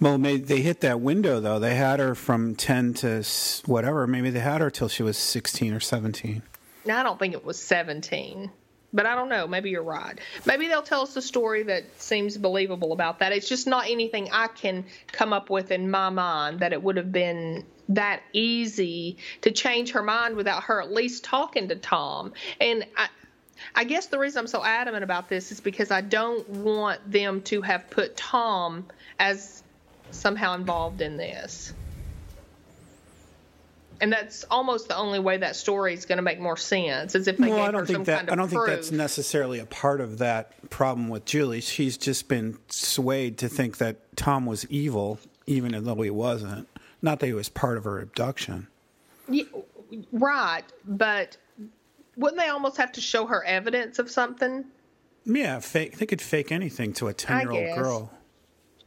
Well, maybe they hit that window though. They had her from 10 to whatever. Maybe they had her till she was 16 or 17. Now, I don't think it was 17, but I don't know. Maybe you're right. Maybe they'll tell us a story that seems believable about that. It's just not anything I can come up with in my mind that it would have been that easy to change her mind without her at least talking to Tom. And I, I guess the reason I'm so adamant about this is because I don't want them to have put Tom as somehow involved in this. and that's almost the only way that story is going to make more sense. Is if they well, gave I don't her think some that kind of I don't proof. think that's necessarily a part of that problem with Julie. She's just been swayed to think that Tom was evil, even though he wasn't. Not that he was part of her abduction. Yeah, right, but wouldn't they almost have to show her evidence of something? Yeah, fake. They could fake anything to a ten-year-old girl.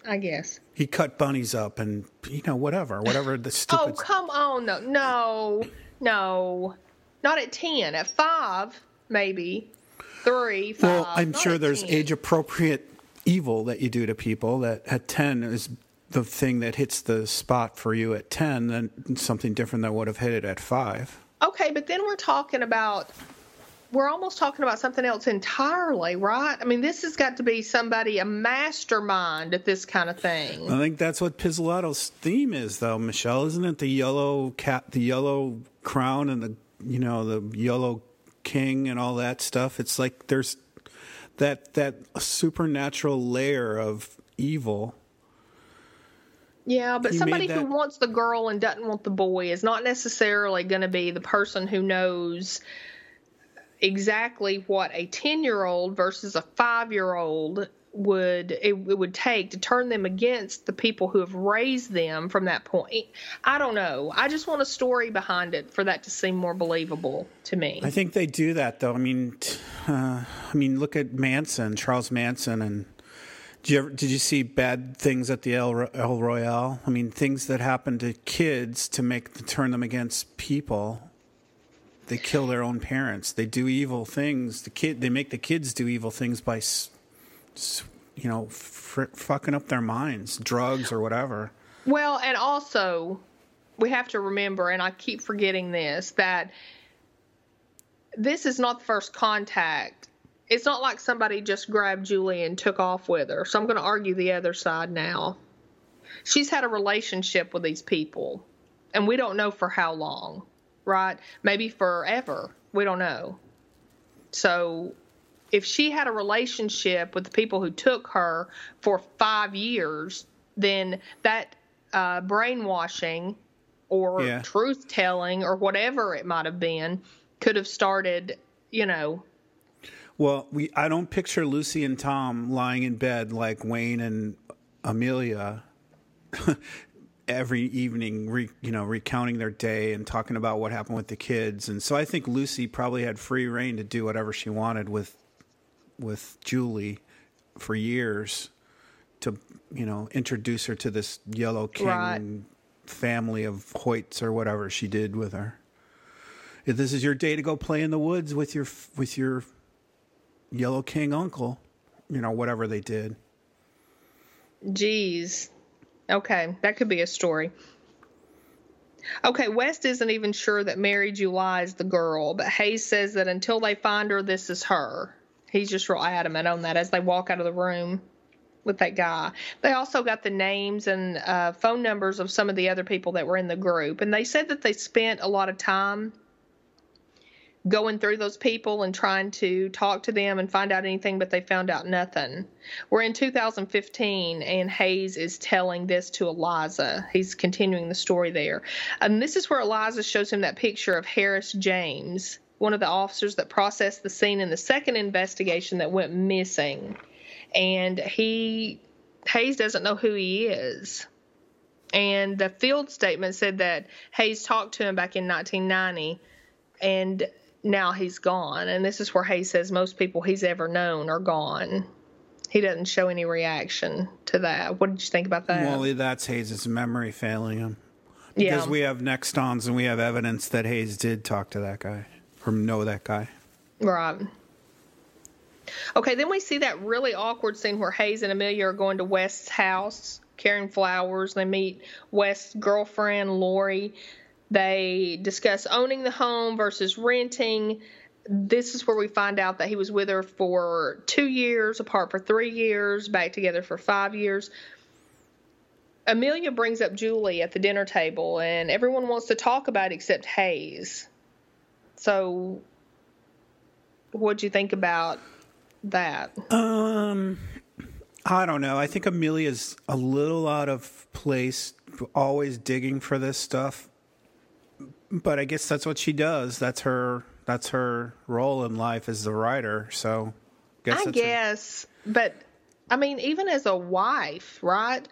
I guess. He cut bunnies up, and you know whatever, whatever the oh, stupid. Oh, come on. No, no, no. Not at 10. At 5, maybe. 3, 5. well, I'm sure there's 10. age-appropriate evil that you do to people. That at ten is the thing that hits the spot for you at ten, then something different that would have hit it at five. Okay, but then we're talking about. We're almost talking about something else entirely, right? I mean, this has got to be somebody, a mastermind at this kind of thing. I think that's what Pizzolatto's theme is, though, Michelle. Isn't it the yellow cat, the yellow crown, and the you know the yellow king and all that stuff? It's like there's that that supernatural layer of evil. Yeah, but He somebody who wants the girl and doesn't want the boy is not necessarily going to be the person who knows exactly what a 10 year old versus a 5 year old would it, it would take to turn them against the people who have raised them from that point. I don't know. I just want a story behind it for that to seem more believable to me. I think they do that, though. I mean, uh, I mean, look at Manson, Charles Manson, and did you ever, did you see bad things at the El, El Royale? I mean, things that happen to kids to make to turn them against people. They kill their own parents. They do evil things. The kid, they make the kids do evil things by, you know, fr- fucking up their minds, drugs or whatever. Well, and also we have to remember, and I keep forgetting this, that this is not the first contact. It's not like somebody just grabbed Julie and took off with her. So I'm going to argue the other side now. She's had a relationship with these people, and we don't know for how long, right? Maybe forever. We don't know. So if she had a relationship with the people who took her for five years, then that uh, brainwashing or Yeah. truth telling or whatever it might have been could have started, you know. Well, we I don't picture Lucy and Tom lying in bed like Wayne and Amelia every evening, re, you know, recounting their day and talking about what happened with the kids. And so I think Lucy probably had free reign to do whatever she wanted with with Julie for years to, you know, introduce her to this Yellow King Right. family of Hoyts or whatever she did with her. If this is your day to go play in the woods with your with your Yellow King uncle, you know, whatever they did. Geez. Okay, that could be a story. Okay, West isn't even sure that Mary July is the girl, but Hayes says that until they find her, this is her. He's just real adamant on that as they walk out of the room with that guy. They also got the names and uh, phone numbers of some of the other people that were in the group, and they said that they spent a lot of time going through those people and trying to talk to them and find out anything, but they found out nothing. We're in 2015, and Hayes is telling this to Eliza. He's continuing the story there. And this is where Eliza shows him that picture of Harris James, one of the officers that processed the scene in the second investigation that went missing. And he, Hayes doesn't know who he is. And the field statement said that Hayes talked to him back in 1990 and now he's gone. And this is where Hayes says most people he's ever known are gone. He doesn't show any reaction to that. What did you think about that? Well, that's Hayes' memory failing him. Because yeah. we have nextons and we have evidence that Hayes did talk to that guy or know that guy. Right. Okay, then we see that really awkward scene where Hayes and Amelia are going to West's house carrying flowers. They meet West's girlfriend, Lori. They discuss owning the home versus renting. This is where we find out that he was with her for two years, apart for three years, back together for five years. Amelia brings up Julie at the dinner table, and everyone wants to talk about it except Hayes. So, what'd you think about that? Um, I don't know. I think Amelia's a little out of place, always digging for this stuff. But I guess that's what she does. That's her. That's her role in life as the writer. So, guess I guess, but I mean, even as a wife, right?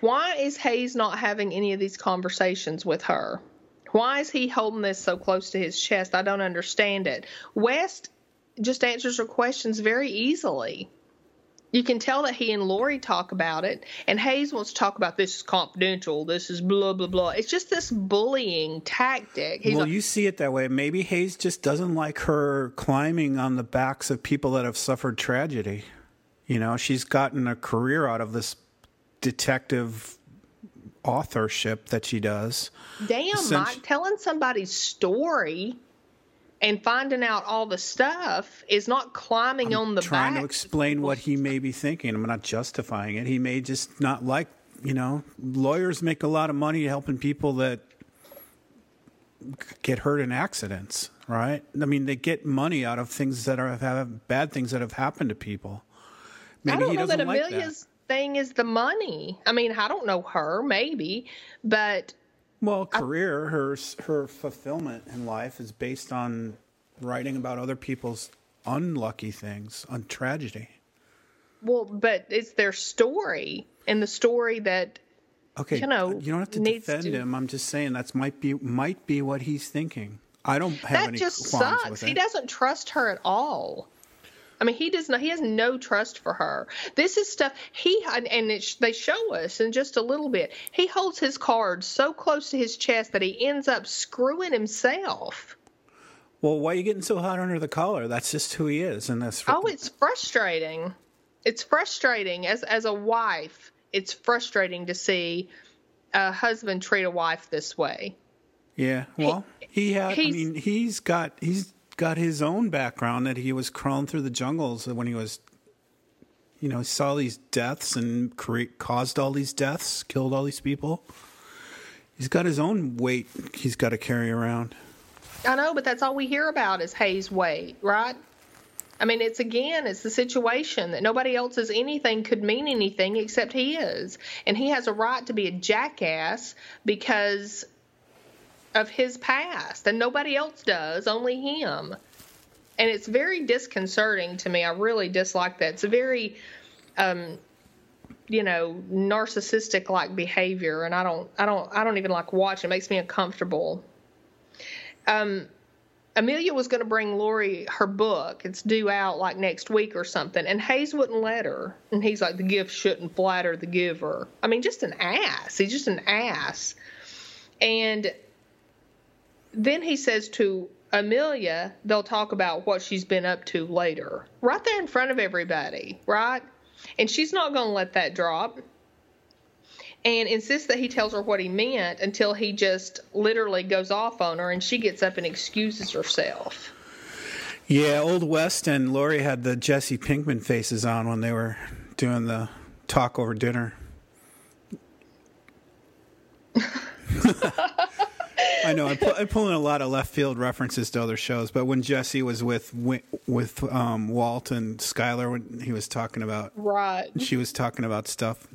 Why is Hayes not having any of these conversations with her? Why is he holding this so close to his chest? I don't understand it. West just answers her questions very easily. You can tell that he and Lori talk about it, and Hayes wants to talk about this is confidential, this is blah blah blah. It's just this bullying tactic. He's well, like, you see it that way. Maybe Hayes just doesn't like her climbing on the backs of people that have suffered tragedy. You know, she's gotten a career out of this detective authorship that she does. Damn, Since, Mike, telling somebody's story and finding out all the stuff is not climbing I'm on the trying to explain what he may be thinking. I'm not justifying it. He may just not like, you know, lawyers make a lot of money helping people that get hurt in accidents, right? I mean, they get money out of things that are have bad things that have happened to people. Maybe I don't know that Amelia's like that. thing is the money. I mean, I don't know her, maybe, but well, career, I, her her fulfillment in life is based on writing about other people's unlucky things, on tragedy. Well, but it's their story, and the story that okay, you know, you don't have to defend to, him. I'm just saying that's might be might be what he's thinking. I don't have that any That just sucks. He doesn't trust her at all. I mean, he does not. He has no trust for her. This is stuff he and it, they show us in just a little bit. He holds his cards so close to his chest that he ends up screwing himself. Well, why are you getting so hot under the collar? That's just who he is, and that's. Oh, it's frustrating. It's frustrating as as a wife. It's frustrating to see a husband treat a wife this way. Yeah, well, he, he had. I mean, he's got he's got his own background that he was crawling through the jungles when he was, you know, saw these deaths and create, caused all these deaths, killed all these people. He's got his own weight he's got to carry around. I know, but that's all we hear about is Hayes' weight, right? I mean, it's again, it's the situation that nobody else's anything could mean anything except he is. And he has a right to be a jackass because of his past, and nobody else does, only him. And it's very disconcerting to me. I really dislike that. It's a very, um, you know, narcissistic like behavior, and I don't, I don't, I don't even like watching. It makes me uncomfortable. Um, Amelia was going to bring Lori her book. It's due out like next week or something, and Hayes wouldn't let her. And he's like, the gift shouldn't flatter the giver. I mean, just an ass. He's just an ass. And then he says to Amelia, they'll talk about what she's been up to later, right there in front of everybody, right? And she's not going to let that drop and insists that he tells her what he meant until he just literally goes off on her and she gets up and excuses herself. Yeah, Old West and Lori had the Jesse Pinkman faces on when they were doing the talk over dinner. I know I'm, pu- I'm, pulling a lot of left field references to other shows, but when Jesse was with with um, Walt and Skyler, when he was talking about right, she was talking about stuff.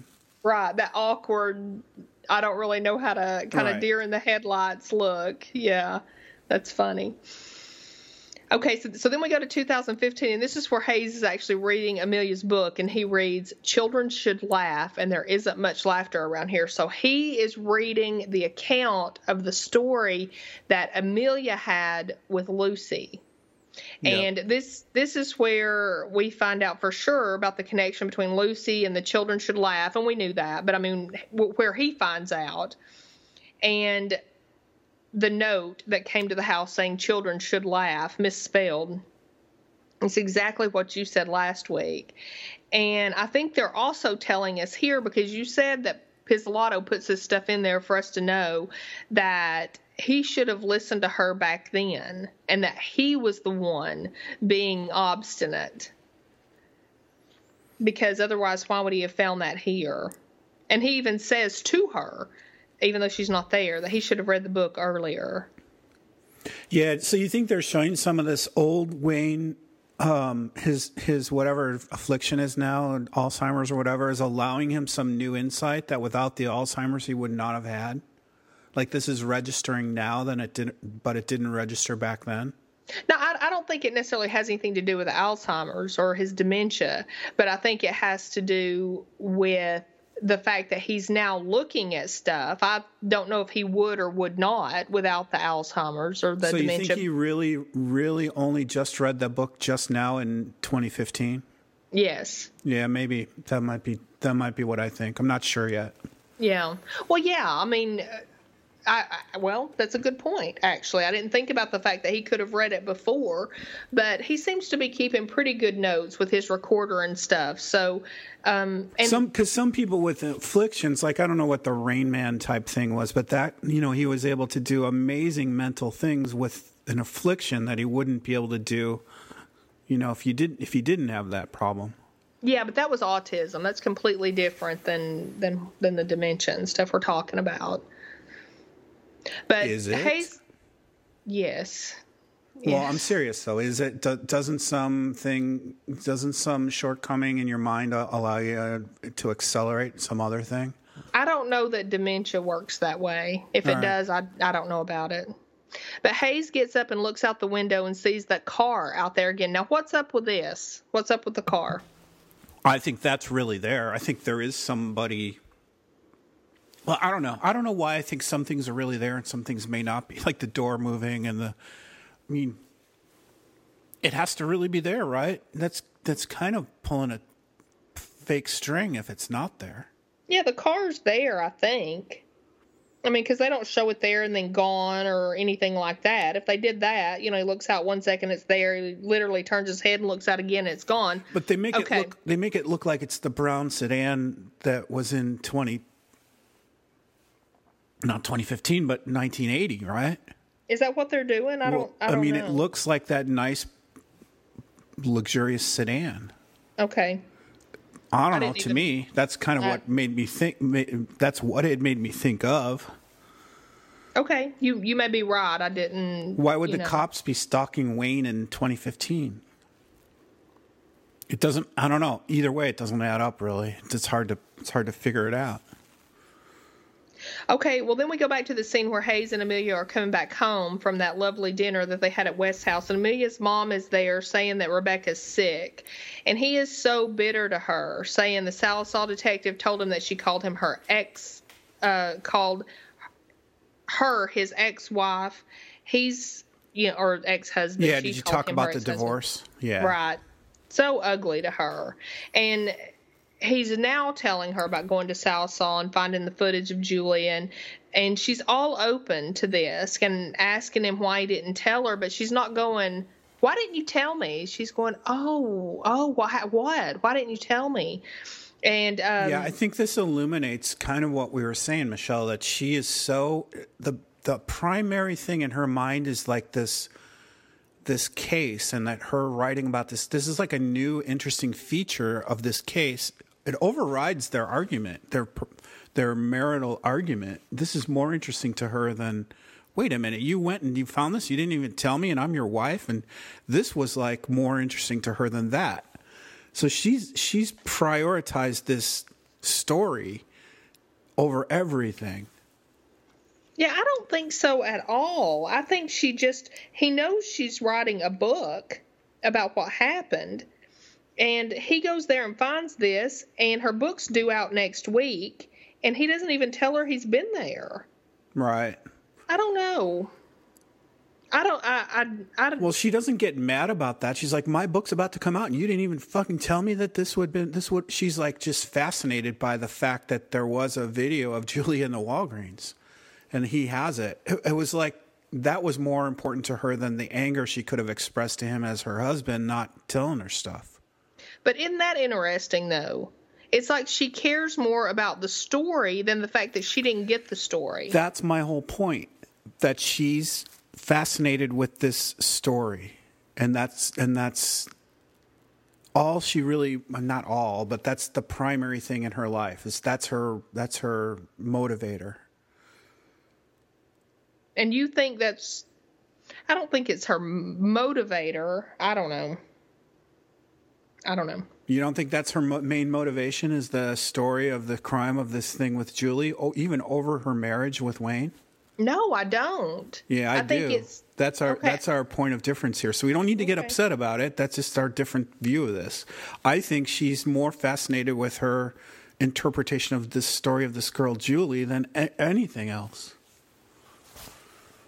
Right, that awkward. I don't really know how to kind of right. deer in the headlights look. Yeah, that's funny. Okay, so, so then we go to 2015, and this is where Hayes is actually reading Amelia's book, and he reads Children Should Laugh, and there isn't much laughter around here. So he is reading the account of the story that Amelia had with Lucy. And this this is where we find out for sure about the connection between Lucy and the children should laugh, and we knew that, but I mean where he finds out, and the note that came to the house saying children should laugh misspelled. It's exactly what you said last week. And I think they're also telling us here because you said that Pizzolatto puts this stuff in there for us to know that he should have listened to her back then and that he was the one being obstinate. Because otherwise, why would he have found that here? And he even says to her even though she's not there, that he should have read the book earlier. Yeah, so you think they're showing some of this old Wayne, um, his his whatever affliction is now, Alzheimer's or whatever, is allowing him some new insight that without the Alzheimer's he would not have had. Like this is registering now, then it didn't, but it didn't register back then. No, I, I don't think it necessarily has anything to do with Alzheimer's or his dementia, but I think it has to do with the fact that he's now looking at stuff. I don't know if he would or would not without the Alzheimer's or the so dementia. you think he really, really only just read the book just now in 2015? yes. Yeah, maybe that might be that might be what I think. I'm not sure yet. Yeah. Well, yeah. I mean, I, I well, that's a good point. Actually, I didn't think about the fact that he could have read it before, but he seems to be keeping pretty good notes with his recorder and stuff. So, um, and some because some people with afflictions, like I don't know what the Rain Man type thing was, but that you know he was able to do amazing mental things with an affliction that he wouldn't be able to do, you know, if you didn't if he didn't have that problem. yeah, but that was autism. That's completely different than than than the dementia and stuff we're talking about. But Is it? Hayes, yes. Well, Yes. I'm serious though. Is it do, doesn't something doesn't some shortcoming in your mind uh, allow you uh, to accelerate some other thing? I don't know that dementia works that way. If it All right. does, I I don't know about it. But Hayes gets up and looks out the window and sees that car out there again. Now, what's up with this? What's up with the car? I think that's really there. I think there is somebody. Well, I don't know. I don't know why I think some things are really there and some things may not be, like the door moving and the. I mean, it has to really be there, right? That's that's kind of pulling a fake string if it's not there. Yeah, the car's there, I think. I mean, because they don't show it there and then gone or anything like that. If they did that, you know, he looks out one second, it's there. He literally turns his head and looks out again, it's gone. But they make Okay. it look they make it look like it's the brown sedan that was in 20 not 2015 but 1980, right? Is that what they're doing? I don't. I, don't mean know. it looks like that nice luxurious sedan. okay. I don't I know. To even- me, that's kind of I- what made me think. That's what it made me think of. Okay, you you may be right. I didn't. Why would the know. cops be stalking Wayne in 2015? It doesn't. I don't know. Either way, it doesn't add up. Really, it's hard to. It's hard to figure it out. Okay, well then we go back to the scene where Hayes and Amelia are coming back home from that lovely dinner that they had at West House, and Amelia's mom is there saying that Rebecca's sick, and he is so bitter to her, saying the Sallisaw detective told him that she called him her ex, uh, called her his ex-wife. He's you know, or ex-husband. Yeah. She Did you talk about the divorce? Yeah. Right. So ugly to her. And he's now telling her about going to Sallisaw and finding the footage of Julian. And she's all open to this and asking him why he didn't tell her, but she's not going, Why didn't you tell me? She's going, Oh, oh, why, what? Why didn't you tell me? And um, Yeah, I think this illuminates kind of what we were saying, Michelle, that she is so the the primary thing in her mind is like this this case and that her writing about this this is like a new interesting feature of this case. It overrides their argument, their their marital argument. This is more interesting to her than wait a minute, you went and you found this, you didn't even tell me and I'm your wife and this was like more interesting to her than that. So she's she's prioritized this story over everything. Yeah, I don't think so at all. I think she just he knows she's writing a book about what happened. And he goes there and finds this and her book's due out next week and he doesn't even tell her he's been there. Right. I don't know. I don't I I I Well, she doesn't get mad about that. She's like, "My book's about to come out, and you didn't even fucking tell me that this would been this would." She's like just fascinated by the fact that there was a video of Julie in the Walgreens, and he has it. It, it was like that was more important to her than the anger she could have expressed to him as her husband not telling her stuff. But isn't that interesting though? It's like she cares more about the story than the fact that she didn't get the story. That's my whole point. That she's fascinated with this story, and that's and that's all she really not all, but that's the primary thing in her life. Is that's her that's her motivator. And you think that's I don't think it's her motivator. I don't know. I don't know. You don't think that's her mo- main motivation? Is the story of the crime of this thing with Julie, oh, even over her marriage with Wayne? No, I don't. Yeah, I, I think do. it's that's our okay. that's our point of difference here. So we don't need to get Okay. upset about it. That's just our different view of this. I think she's more fascinated with her interpretation of this story of this girl Julie than a- anything else.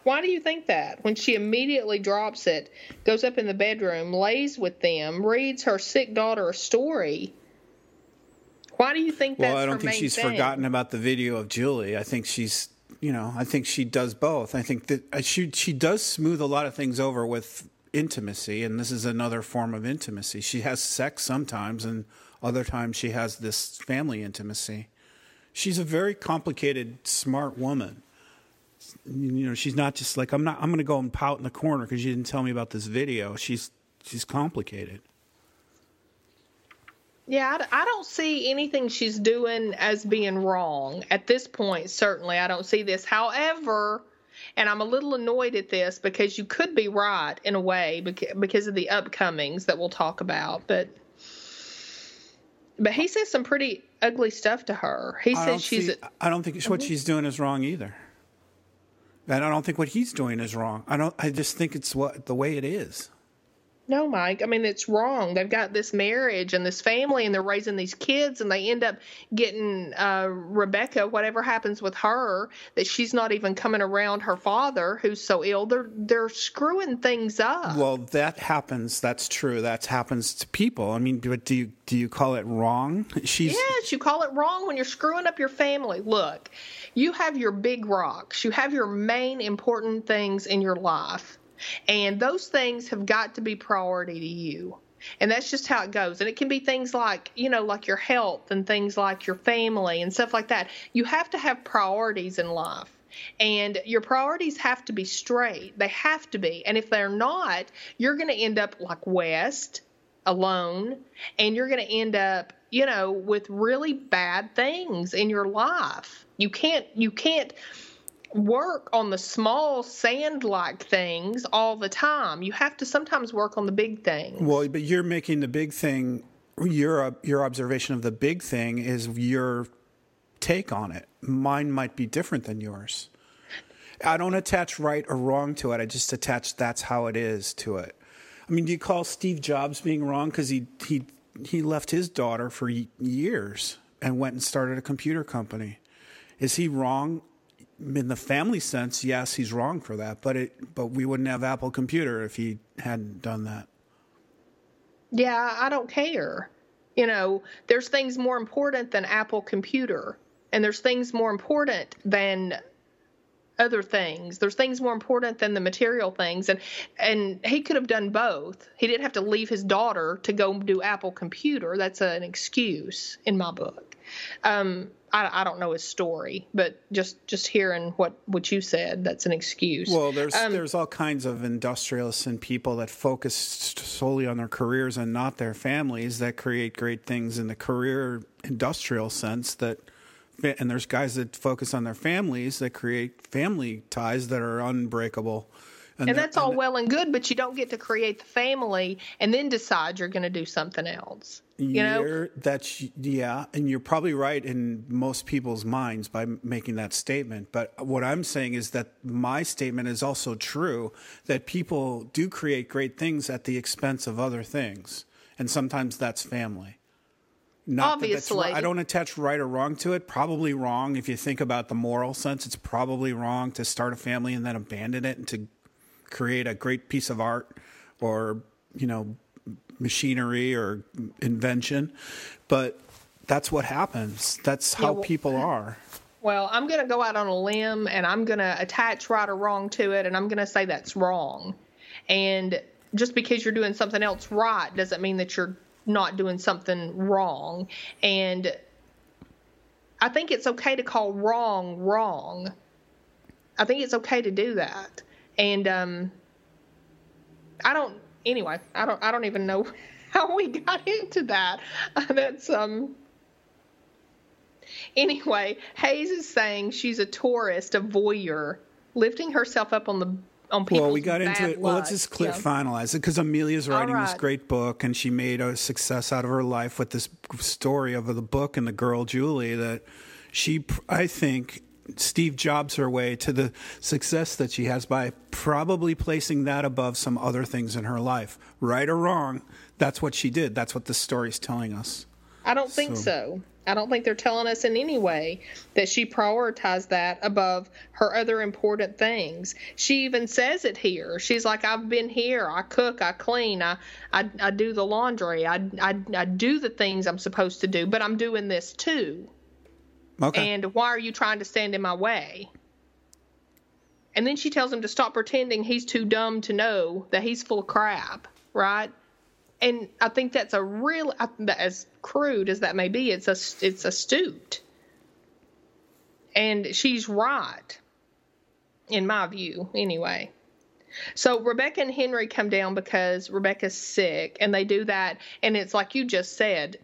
Why do you think that? When she immediately drops it, goes up in the bedroom, lays with them, reads her sick daughter a story. Why do you think that's Well, I don't think she's thing? forgotten about the video of Julie. I think she's, you know, I think she does both. I think that uh, she she does smooth a lot of things over with intimacy, and this is another form of intimacy. She has sex sometimes, and other times she has this family intimacy. She's a very complicated, smart woman. You know, she's not just like I'm not. I'm going to go and pout in the corner because you didn't tell me about this video. She's she's complicated. Yeah, I, I don't see anything she's doing as being wrong at this point. Certainly, I don't see this. However, and I'm a little annoyed at this because you could be right in a way beca- because of the upcomings that we'll talk about. But but he says some pretty ugly stuff to her. He says she's see- I don't think what mm-hmm. she's doing is wrong either. And I don't think what he's doing is wrong. I don't. I just think it's what the way it is. No, Mike. I mean, it's wrong. They've got this marriage and this family, and they're raising these kids, and they end up getting uh, Rebecca. Whatever happens with her, that she's not even coming around her father, who's so ill. They're they're screwing things up. Well, that happens. That's true. That happens to people. I mean, but do you do you call it wrong? She's Yes, you call it wrong when you're screwing up your family. Look, you have your big rocks, you have your main important things in your life, and those things have got to be priority to you. And that's just how it goes. And it can be things like, you know, like your health and things like your family and stuff like that. You have to have priorities in life. And your priorities have to be straight. They have to be. And if they're not, you're going to end up like West, alone and you're going to end up you know with really bad things in your life you can't you can't work on the small sand like things all the time you have to sometimes work on the big things well, but you're making the big thing. Your your observation of the big thing is your take on it. Mine might be different than yours. I don't attach right or wrong to it. I just attach that's how it is to it. I mean, do you call Steve Jobs being wrong because he he he left his daughter for years and went and started a computer company? Is he wrong in the family sense? Yes, he's wrong for that. But it but we wouldn't have Apple Computer if he hadn't done that. yeah i don't care you know there's things more important than apple computer and there's things more important than other things. There's things more important than the material things, and and he could have done both. He didn't have to leave his daughter to go do Apple Computer. That's an excuse in my book. Um, I, I don't know his story, but just just hearing what what you said, that's an excuse. Well, there's Um, there's all kinds of industrialists and people that focus solely on their careers and not their families that create great things in the career industrial sense that and there's guys that focus on their families that create family ties that are unbreakable. And that- that's all well and good, but you don't get to create the family and then decide you're going to do something else. You know, that's yeah, and you're probably right in most people's minds by making that statement. But what I'm saying is that my statement is also true that people do create great things at the expense of other things, and sometimes that's family. Not that that's Obviously. right- I don't attach right or wrong to it. Probably wrong if you think about the moral sense. It's probably wrong to start a family and then abandon it and to create a great piece of art or you know machinery or invention but that's what happens that's how well- people are Well, I'm going to go out on a limb and I'm going to attach right or wrong to it and I'm going to say that's wrong. And just because you're doing something else right doesn't mean that you're not doing something wrong. And I think it's okay to call wrong wrong. I think it's okay to do that. And um I don't anyway, I don't I don't even know how we got into that. That's um Anyway, Hayes is saying she's a tourist, a voyeur, lifting herself up on the well we got into it well let's just clear, know. finalize it because amelia's writing this great book and she made a success out of her life with this story of the book and the girl julie that she i think Steve Jobs her way to the success that she has by probably placing that above some other things in her life. Right or wrong, that's what she did. That's what the story's telling us. I don't think so. so. I don't think they're telling us in any way that she prioritized that above her other important things. She even says it here. She's like, I've been here. I cook, I clean, I, I, I do the laundry, I, I, I do the things I'm supposed to do, but I'm doing this too. Okay. And why are you trying to stand in my way? And then she tells him to stop pretending he's too dumb to know that he's full of crap, right? And I think that's a real, as crude as that may be, it's a, it's astute. And she's right, in my view, anyway. So Rebecca and Henry come down because Rebecca's sick, and they do that, and it's like you just said,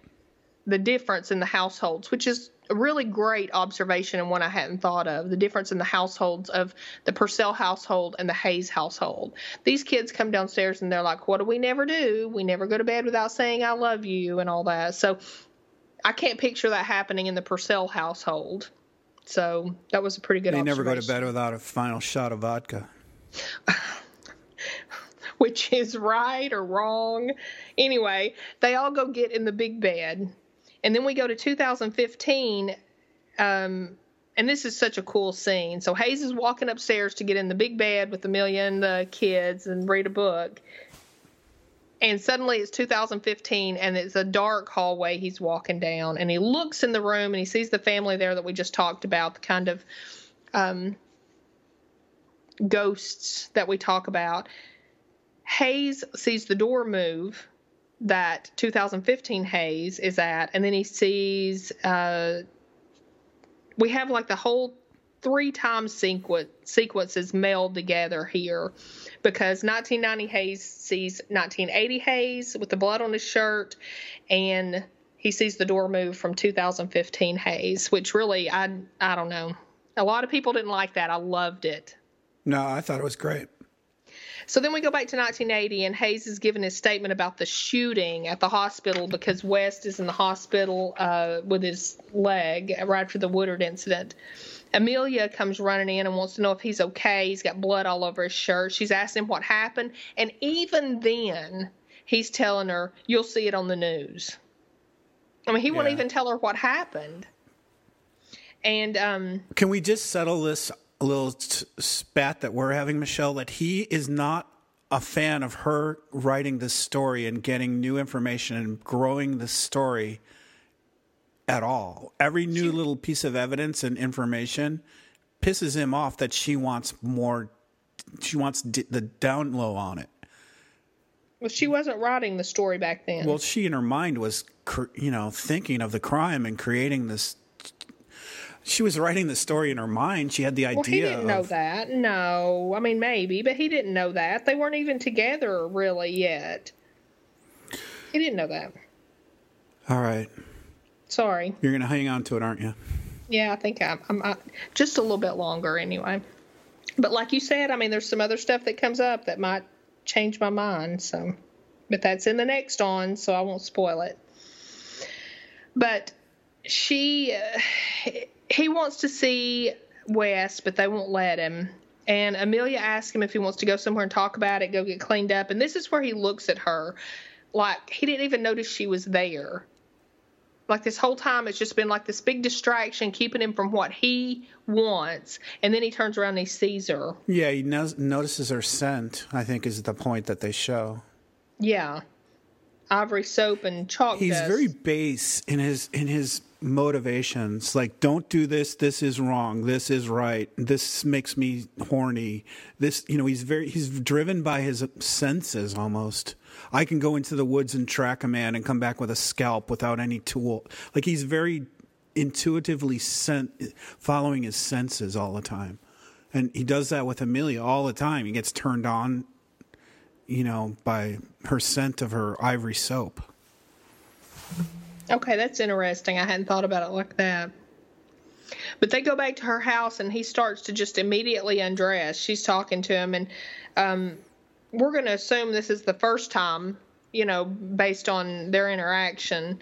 the difference in the households, which is a really great observation and one I hadn't thought of the difference in the households of the Purcell household and the Hayes household. These kids come downstairs and they're like, What do we never do? We never go to bed without saying I love you and all that. So I can't picture that happening in the Purcell household. So that was a pretty good They never go to bed without a final shot of vodka. Which is right or wrong. Anyway, they all go get in the big bed and then we go to 2015. Um, and this is such a cool scene. So Hayes is walking upstairs to get in the big bed with Amelia and the kids and read a book. And suddenly it's 2015 and it's a dark hallway he's walking down. And he looks in the room and he sees the family there that we just talked about, the kind of um, ghosts that we talk about. Hayes sees the door move that 2015 Hayes is at, and then he sees uh, we have like the whole three times sequence sequences meld together here because 1990 Hayes sees 1980 Hayes with the blood on his shirt, and he sees the door move from 2015 Hayes, which really I I don't know. A lot of people didn't like that. I loved it. No, I thought it was great. So then we go back to 1980, and Hayes is giving his statement about the shooting at the hospital because West is in the hospital uh, with his leg right after the Woodard incident. Amelia comes running in and wants to know if he's okay. He's got blood all over his shirt. She's asking him what happened, and even then, he's telling her, "You'll see it on the news." I mean, he yeah. won't even tell her what happened. And um, can we just settle this a little spat that we're having, Michelle, that he is not a fan of her writing this story and getting new information and growing the story at all. Every new little piece of evidence and information pisses him off that she wants more. She wants the down low on it. Well, she wasn't writing the story back then. Well, she in her mind was, you know, thinking of the crime and creating this she was writing the story in her mind. She had the idea. Well, he didn't of... know that. No, I mean maybe, but he didn't know that. They weren't even together really yet. He didn't know that. All right. Sorry. You're gonna hang on to it, aren't you? Yeah, I think I'm. I'm I, just a little bit longer anyway. But like you said, I mean, there's some other stuff that comes up that might change my mind. So, but that's in the next on, so I won't spoil it. But she. Uh, he wants to see West, but they won't let him. And Amelia asks him if he wants to go somewhere and talk about it, go get cleaned up. And this is where he looks at her like he didn't even notice she was there. Like this whole time, it's just been like this big distraction, keeping him from what he wants. And then he turns around and he sees her. Yeah, he no- notices her scent. I think is the point that they show. Yeah, ivory soap and chalk. He's dust. very base in his in his motivations like don't do this this is wrong this is right this makes me horny this you know he's very he's driven by his senses almost. I can go into the woods and track a man and come back with a scalp without any tool. Like he's very intuitively sent following his senses all the time. And he does that with amelia all the time. He gets turned on you know by her scent of her ivory soap Okay, that's interesting. I hadn't thought about it like that. But they go back to her house and he starts to just immediately undress. She's talking to him, and um, we're going to assume this is the first time, you know, based on their interaction.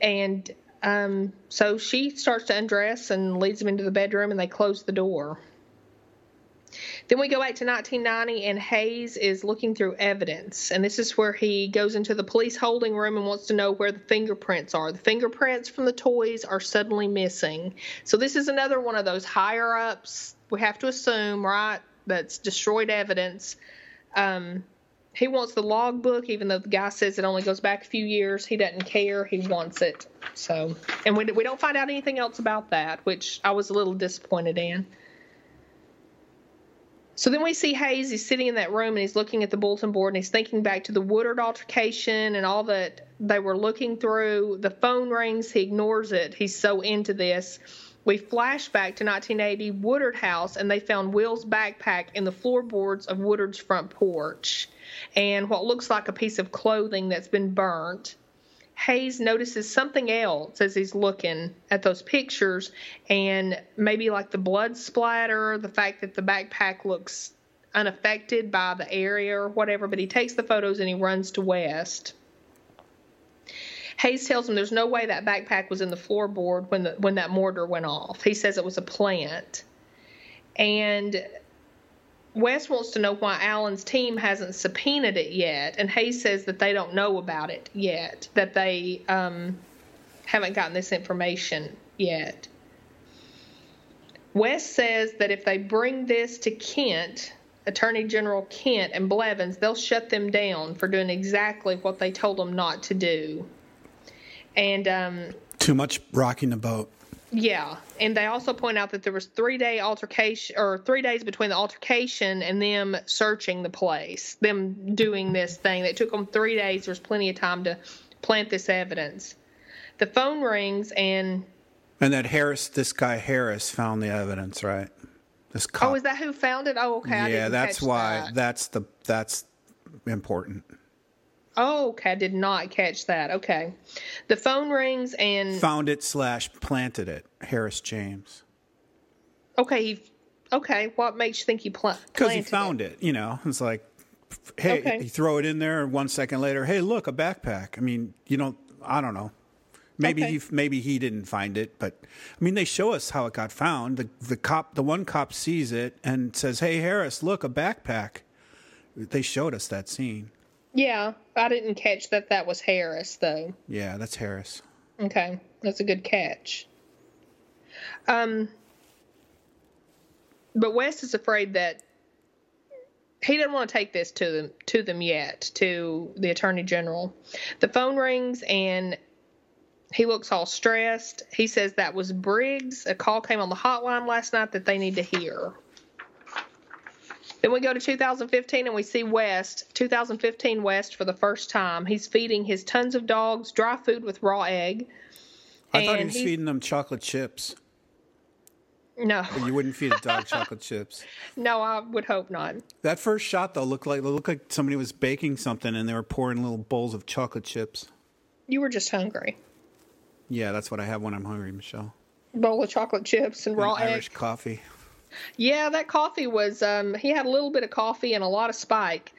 And Um, so she starts to undress and leads him into the bedroom, and they close the door. Then we go back to 1990, and Hayes is looking through evidence. And this is where he goes into the police holding room and wants to know where the fingerprints are. The fingerprints from the toys are suddenly missing. So, this is another one of those higher ups, we have to assume, right? That's destroyed evidence. Um, he wants the logbook, even though the guy says it only goes back a few years. He doesn't care. He wants it. So, and we, we don't find out anything else about that, which I was a little disappointed in. So then we see Hayes. He's sitting in that room and he's looking at the bulletin board and he's thinking back to the Woodard altercation and all that they were looking through. The phone rings. He ignores it. He's so into this. We flash back to 1980 Woodard House and they found Will's backpack in the floorboards of Woodard's front porch and what looks like a piece of clothing that's been burnt. Hayes notices something else as he's looking at those pictures, and maybe like the blood splatter, the fact that the backpack looks unaffected by the area or whatever. But he takes the photos and he runs to West. Hayes tells him there's no way that backpack was in the floorboard when the when that mortar went off. He says it was a plant, and West wants to know why Allen's team hasn't subpoenaed it yet, and Hayes says that they don't know about it yet, that they um, haven't gotten this information yet. West says that if they bring this to Kindt, Attorney General Kindt and Blevins, they'll shut them down for doing exactly what they told them not to do. And um, too much rocking the boat. Yeah, and they also point out that there was three day altercation or three days between the altercation and them searching the place, them doing this thing. It took them three days. There's plenty of time to plant this evidence. The phone rings and. And that Harris, this guy Harris, found the evidence, right? This oh, cop. Oh, is that who found it? Oh, okay. Yeah, that's why. That. That's the that's important. Oh, okay. I did not catch that. Okay. The phone rings and found it slash planted it. Harris James. Okay. He, okay. What makes you think he pl- planted? Because he found it? it. You know, it's like, hey, okay. you throw it in there, and one second later, hey, look, a backpack. I mean, you know, I don't know. Maybe okay. he maybe he didn't find it, but I mean, they show us how it got found. The the cop, the one cop, sees it and says, "Hey, Harris, look, a backpack." They showed us that scene. Yeah, I didn't catch that that was Harris though. Yeah, that's Harris. Okay, that's a good catch. Um, but West is afraid that he doesn't want to take this to them to them yet to the attorney general. The phone rings and he looks all stressed. He says that was Briggs. A call came on the hotline last night that they need to hear. Then we go to 2015 and we see West, 2015 West for the first time. He's feeding his tons of dogs dry food with raw egg. I thought he was feeding them chocolate chips. No. But you wouldn't feed a dog chocolate chips. No, I would hope not. That first shot though looked like looked like somebody was baking something and they were pouring little bowls of chocolate chips. You were just hungry. Yeah, that's what I have when I'm hungry, Michelle. Bowl of chocolate chips and, and raw Irish egg. coffee. Yeah, that coffee was. Um, he had a little bit of coffee and a lot of spike.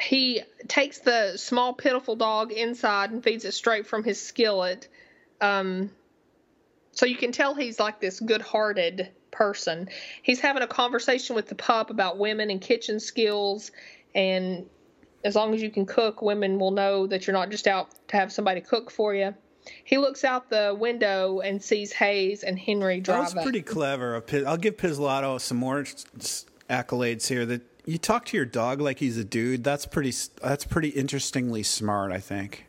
He takes the small, pitiful dog inside and feeds it straight from his skillet. Um, so you can tell he's like this good hearted person. He's having a conversation with the pup about women and kitchen skills. And as long as you can cook, women will know that you're not just out to have somebody cook for you. He looks out the window and sees Hayes and Henry drive. That was pretty clever. I'll give Pizzolatto some more accolades here. That you talk to your dog like he's a dude. That's pretty. That's pretty interestingly smart. I think.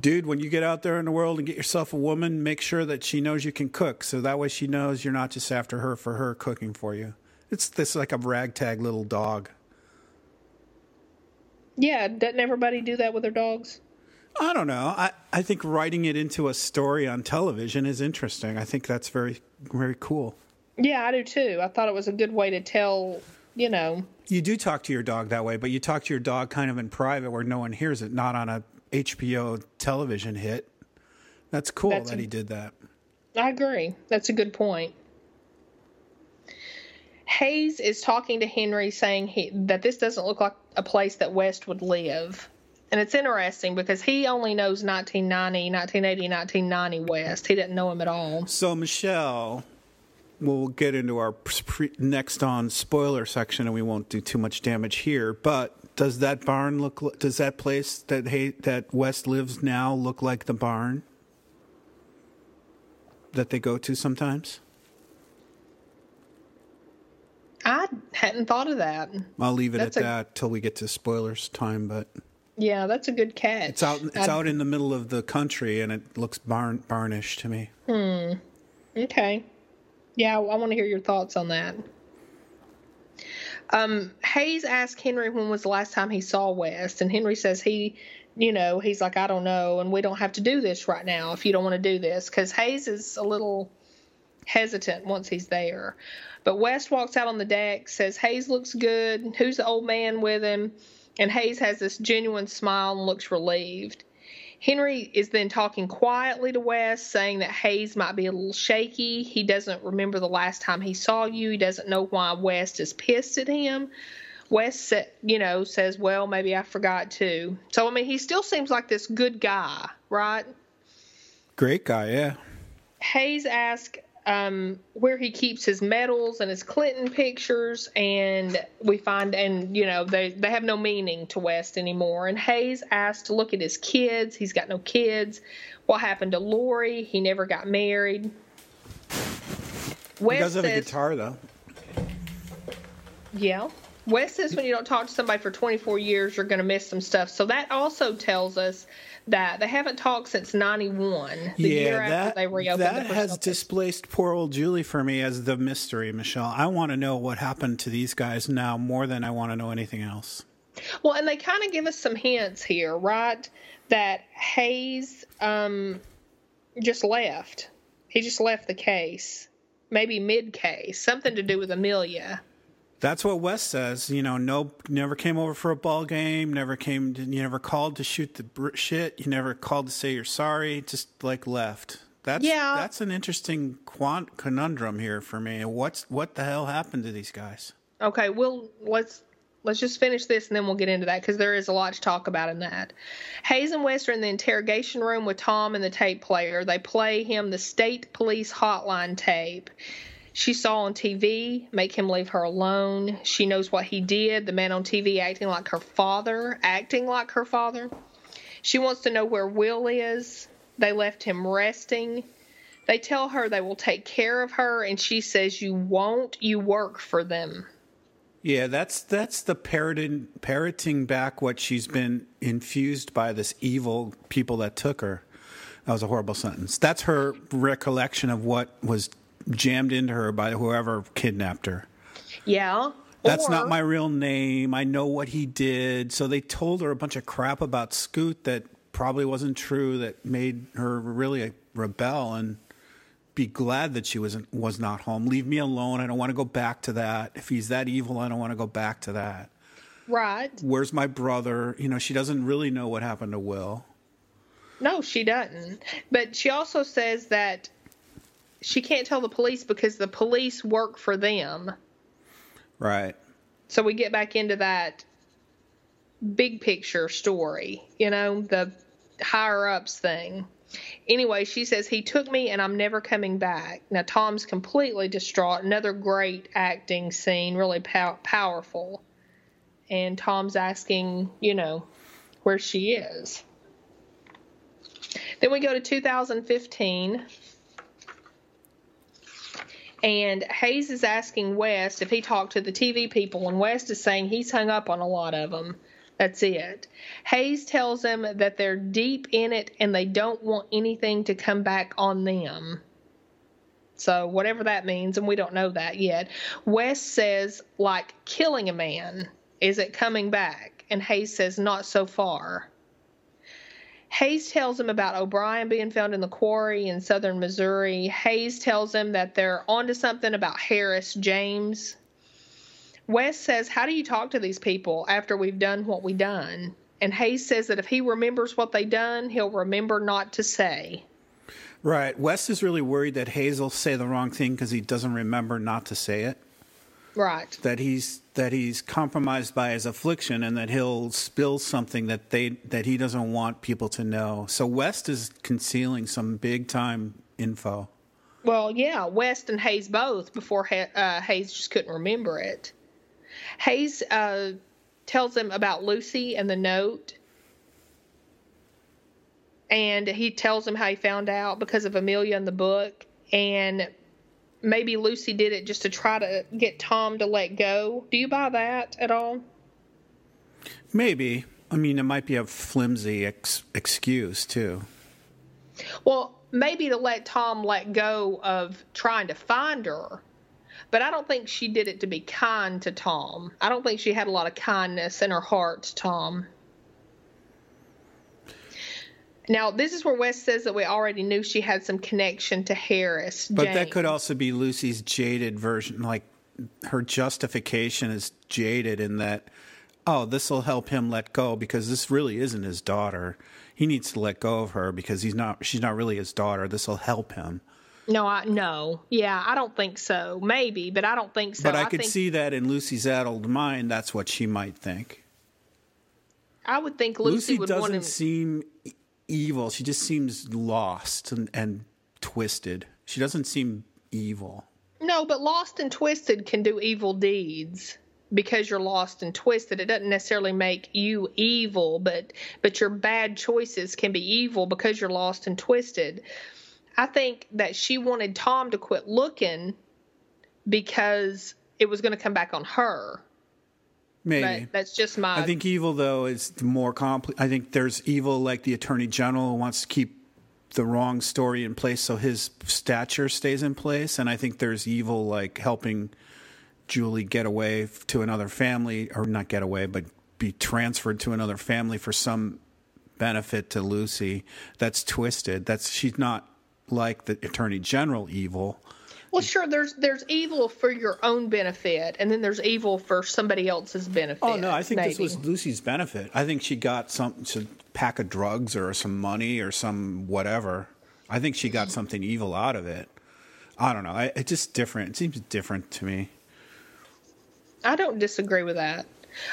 Dude, when you get out there in the world and get yourself a woman, make sure that she knows you can cook, so that way she knows you're not just after her for her cooking for you. It's this like a ragtag little dog. Yeah, doesn't everybody do that with their dogs? I don't know. I, I think writing it into a story on television is interesting. I think that's very very cool. Yeah, I do too. I thought it was a good way to tell, you know. You do talk to your dog that way, but you talk to your dog kind of in private where no one hears it, not on a HBO television hit. That's cool that's that a, he did that. I agree. That's a good point. Hayes is talking to Henry saying he, that this doesn't look like a place that West would live And it's interesting because he only knows 1990, 1980, 1990 West. He didn't know him at all. So, Michelle, we'll get into our pre- next on spoiler section and we won't do too much damage here, but does that barn look does that place that hey, that West lives now look like the barn that they go to sometimes? I hadn't thought of that. I'll leave it That's at a- that till we get to spoilers time, but Yeah, that's a good catch. it's out it's I'd- out in the middle of the country and it looks barn barnish to me. Hmm. Okay. Yeah, I want to hear your thoughts on that. Um, Hayes asked Henry when was the last time he saw West, and Henry says he, you know, he's like, I don't know, and we don't have to do this right now if you don't want to do this, because Hayes is a little hesitant once he's there. But West walks out on the deck, says Hayes looks good. Who's the old man with him? And Hayes has this genuine smile and looks relieved. Henry is then talking quietly to West, saying that Hayes might be a little shaky. He doesn't remember the last time he saw you. He doesn't know why West is pissed at him. West, you know, says, "Well, maybe I forgot too." So I mean, he still seems like this good guy, right? Great guy, yeah. Hayes asks um, where he keeps his medals and his Clinton pictures, and we find, and you know, they they have no meaning to West anymore. And Hayes asks to look at his kids. He's got no kids. What happened to Lori? He never got married. West He does have a guitar though. yeah. West says when you don't talk to somebody for 24 years, you're going to miss some stuff. So that also tells us that they haven't talked since 91, the year after that, they reopened that has displaced poor old Julie for me as the mystery, Michelle. I want to know what happened to these guys now more than I want to know anything else. Well, and they kind of give us some hints here, right? That Hayes um, just left. He just left the case, maybe mid case, something to do with Amelia. That's what Wes says. You know, no, never came over for a ball game. Never came. To, you never called to shoot the br- shit. You never called to say you're sorry. Just like left. That's Yeah. That's an interesting quant- conundrum here for me. What's what the hell happened to these guys? Okay, we'll let's let's just finish this and then we'll get into that because there is a lot to talk about in that. Hayes and West are in the interrogation room with Tom and the tape player. They play him the state police hotline tape. She saw on TV make him leave her alone. She knows what he did. The man on TV acting like her father, acting like her father. She wants to know where Will is. They left him resting. They tell her they will take care of her, and she says, You won't. You work for them. Yeah, that's that's the parroting parroting back what she's been infused by this evil people that took her. That was a horrible sentence. That's her recollection of what was jammed into her by whoever kidnapped her. Yeah. That's Or- not my real name. I know what he did. So they told her a bunch of crap about Scoot that probably wasn't true that made her really rebel and be glad that she wasn't was not home. Leave me alone. I don't want to go back to that. If he's that evil, I don't want to go back to that. Right. Where's my brother? You know, she doesn't really know what happened to Will. No, she doesn't. But she also says that she can't tell the police because the police work for them. Right. So we get back into that big picture story, you know, the higher ups thing. Anyway, she says, He took me and I'm never coming back. Now, Tom's completely distraught. Another great acting scene, really pow- powerful. And Tom's asking, you know, where she is. Then we go to 2015. And Hayes is asking West if he talked to the TV people, and West is saying he's hung up on a lot of them. That's it. Hayes tells them that they're deep in it and they don't want anything to come back on them. So, whatever that means, and we don't know that yet. West says, like killing a man, is it coming back? And Hayes says, not so far. Hayes tells him about O'Brien being found in the quarry in southern Missouri. Hayes tells him that they're onto something about Harris James. West says, How do you talk to these people after we've done what we done? And Hayes says that if he remembers what they done, he'll remember not to say. Right. Wes is really worried that Hayes will say the wrong thing because he doesn't remember not to say it. Right. That he's that he's compromised by his affliction and that he'll spill something that they that he doesn't want people to know. So West is concealing some big time info. Well, yeah, West and Hayes both before uh, Hayes just couldn't remember it. Hayes uh, tells him about Lucy and the note. And he tells him how he found out because of Amelia in the book. And maybe Lucy did it just to try to get Tom to let go. Do you buy that at all? Maybe. I mean, it might be a flimsy ex- excuse, too. Well, maybe to let Tom let go of trying to find her. But I don't think she did it to be kind to Tom. I don't think she had a lot of kindness in her heart to Tom. Now, this is where West says that we already knew she had some connection to Harris. But James. that could also be Lucy's jaded version. Like her justification is jaded in that, oh, this will help him let go because this really isn't his daughter. He needs to let go of her because he's not. She's not really his daughter. This will help him. No, I no. Yeah, I don't think so. Maybe, but I don't think so. But I, I could think, see that in Lucy's addled mind. That's what she might think. I would think Lucy, Lucy would doesn't seem evil. She just seems lost and, and twisted. She doesn't seem evil. No, but lost and twisted can do evil deeds because you're lost and twisted. It doesn't necessarily make you evil, but but your bad choices can be evil because you're lost and twisted. I think that she wanted Tom to quit looking because it was going to come back on her. Maybe but that's just my. I think evil though is more complex. I think there's evil like the attorney general wants to keep the wrong story in place so his stature stays in place, and I think there's evil like helping Julie get away to another family, or not get away, but be transferred to another family for some benefit to Lucy. That's twisted. That's she's not like the attorney general evil. Well, sure. There's there's evil for your own benefit, and then there's evil for somebody else's benefit. Oh no, I think maybe. this was Lucy's benefit. I think she got some a pack of drugs or some money or some whatever. I think she got something evil out of it. I don't know. I, it's just different. It seems different to me. I don't disagree with that.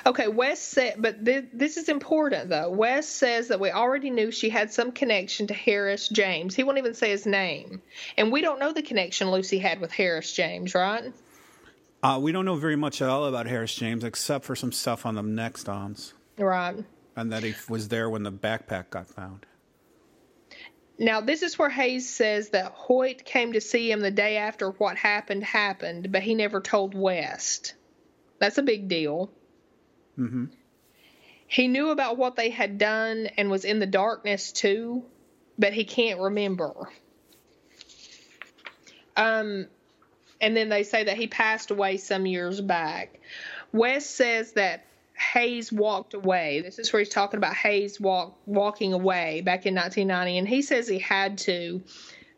Okay, Wes said, but th- this is important though. Wes says that we already knew she had some connection to Harris James. He won't even say his name, and we don't know the connection Lucy had with Harris James, right? Uh, we don't know very much at all about Harris James, except for some stuff on the next ons. Right. And that he was there when the backpack got found. Now, this is where Hayes says that Hoyt came to see him the day after what happened happened, but he never told West. That's a big deal. Mm-hmm. He knew about what they had done and was in the darkness too, but he can't remember. Um, and then they say that he passed away some years back. West says that Hayes walked away. This is where he's talking about Hayes walk, walking away back in 1990, and he says he had to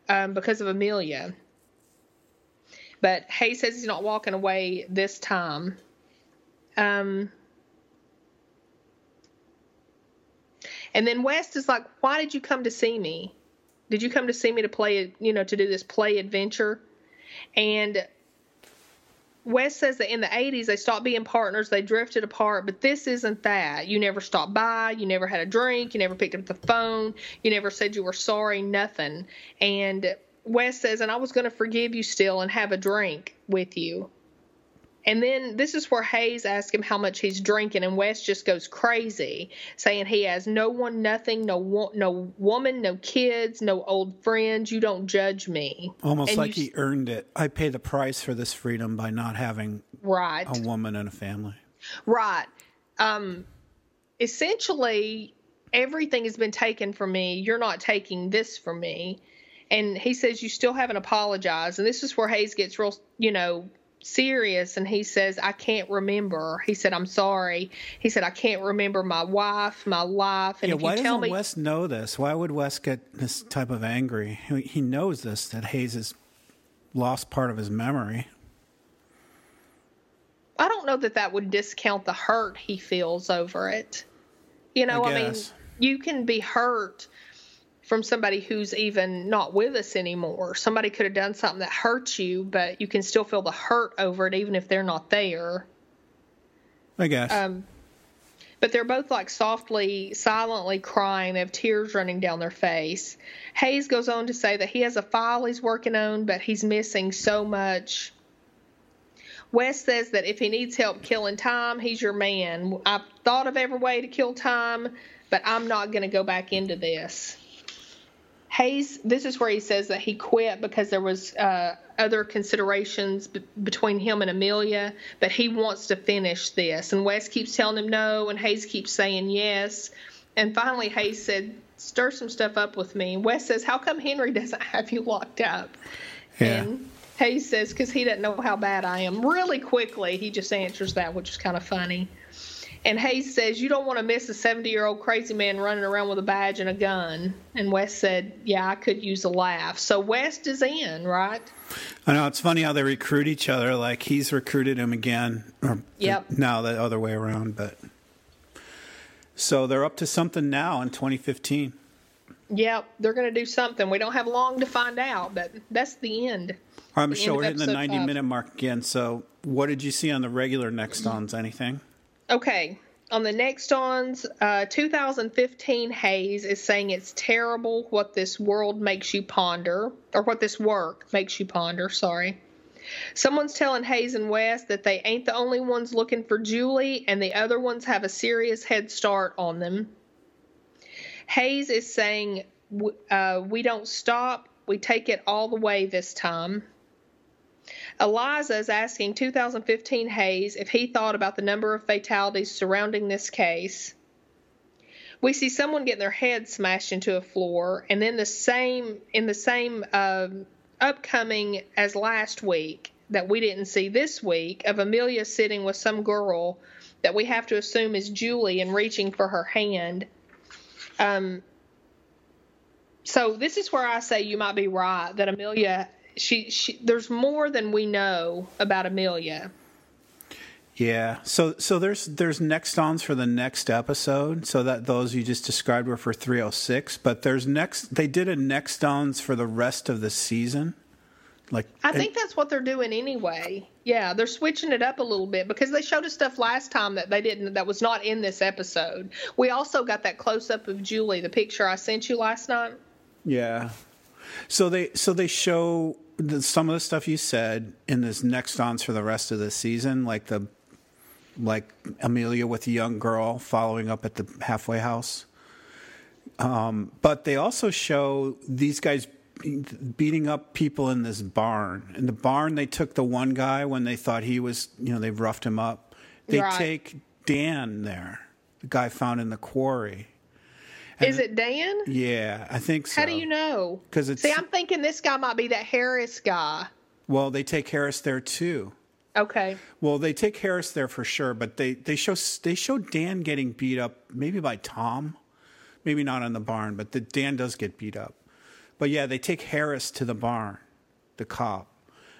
um, because of Amelia. But Hayes says he's not walking away this time. Um, And then West is like, "Why did you come to see me? Did you come to see me to play, you know, to do this play adventure?" And West says that in the 80s they stopped being partners, they drifted apart, but this isn't that. You never stopped by, you never had a drink, you never picked up the phone, you never said you were sorry, nothing. And West says, and I was going to forgive you still and have a drink with you. And then this is where Hayes asks him how much he's drinking, and West just goes crazy, saying he has no one, nothing, no no woman, no kids, no old friends. You don't judge me. Almost and like he earned it. I pay the price for this freedom by not having right a woman and a family. Right. Um, essentially, everything has been taken from me. You're not taking this from me. And he says you still haven't apologized. And this is where Hayes gets real, you know, serious and he says i can't remember he said i'm sorry he said i can't remember my wife my life and yeah, if why you doesn't me West know this? Why would West get this type of angry? He- He knows this that Hayes has lost part of his memory. i don't know that that would discount the hurt he feels over it you know I i, mean you can be hurt from somebody who's even not with us anymore. Somebody could have done something that hurts you, but you can still feel the hurt over it, even if they're not there. I guess. Um, but they're both like softly, silently crying. They have tears running down their face. Hayes goes on to say that he has a file he's working on, but he's missing so much. Wes says that if he needs help killing time, he's your man. I've thought of every way to kill time, but I'm not going to go back into this. Hayes, this is where he says that he quit because there was uh, other considerations b- between him and Amelia, but he wants to finish this. And Wes keeps telling him no, and Hayes keeps saying yes. And finally, Hayes said, "Stir some stuff up with me." And Wes says, "How come Henry doesn't have you locked up?" Yeah. And Hayes says, "Because he doesn't know how bad I am." Really quickly, he just answers that, which is kind of funny. And Hayes says, You don't want to miss a 70 year old crazy man running around with a badge and a gun. And Wes said, Yeah, I could use a laugh. So West is in, right? I know it's funny how they recruit each other. Like he's recruited him again, or Yep. now the other way around. But so they're up to something now in 2015. Yep, they're going to do something. We don't have long to find out, but that's the end. All right, Michelle, we're hitting the 90 five. minute mark again. So, what did you see on the regular next ons? Anything? Okay, on the next ons, uh, 2015 Hayes is saying it's terrible what this world makes you ponder, or what this work makes you ponder, sorry. Someone's telling Hayes and West that they ain't the only ones looking for Julie, and the other ones have a serious head start on them. Hayes is saying, uh, We don't stop, we take it all the way this time. Eliza is asking 2015 Hayes if he thought about the number of fatalities surrounding this case. We see someone getting their head smashed into a floor, and then the same in the same um, upcoming as last week that we didn't see this week of Amelia sitting with some girl that we have to assume is Julie and reaching for her hand. Um, so this is where I say you might be right that Amelia she, she there's more than we know about Amelia. Yeah. So, so there's there's next ons for the next episode. So that those you just described were for 306, but there's next. They did a next ons for the rest of the season. Like I think that's what they're doing anyway. Yeah, they're switching it up a little bit because they showed us stuff last time that they didn't that was not in this episode. We also got that close up of Julie, the picture I sent you last night. Yeah. So they so they show the, some of the stuff you said in this next ons for the rest of the season, like the like Amelia with the young girl following up at the halfway house. Um, but they also show these guys beating up people in this barn. In the barn, they took the one guy when they thought he was, you know, they roughed him up. They Right. take Dan there, the guy found in the quarry. Is it Dan? Yeah, I think so. How do you know? 'Cause it's- See, I'm thinking this guy might be that Harris guy. Well, they take Harris there too. Okay. Well, they take Harris there for sure, but they, they show they show Dan getting beat up, maybe by Tom, maybe not in the barn, but the, Dan does get beat up. But yeah, they take Harris to the barn, the cop.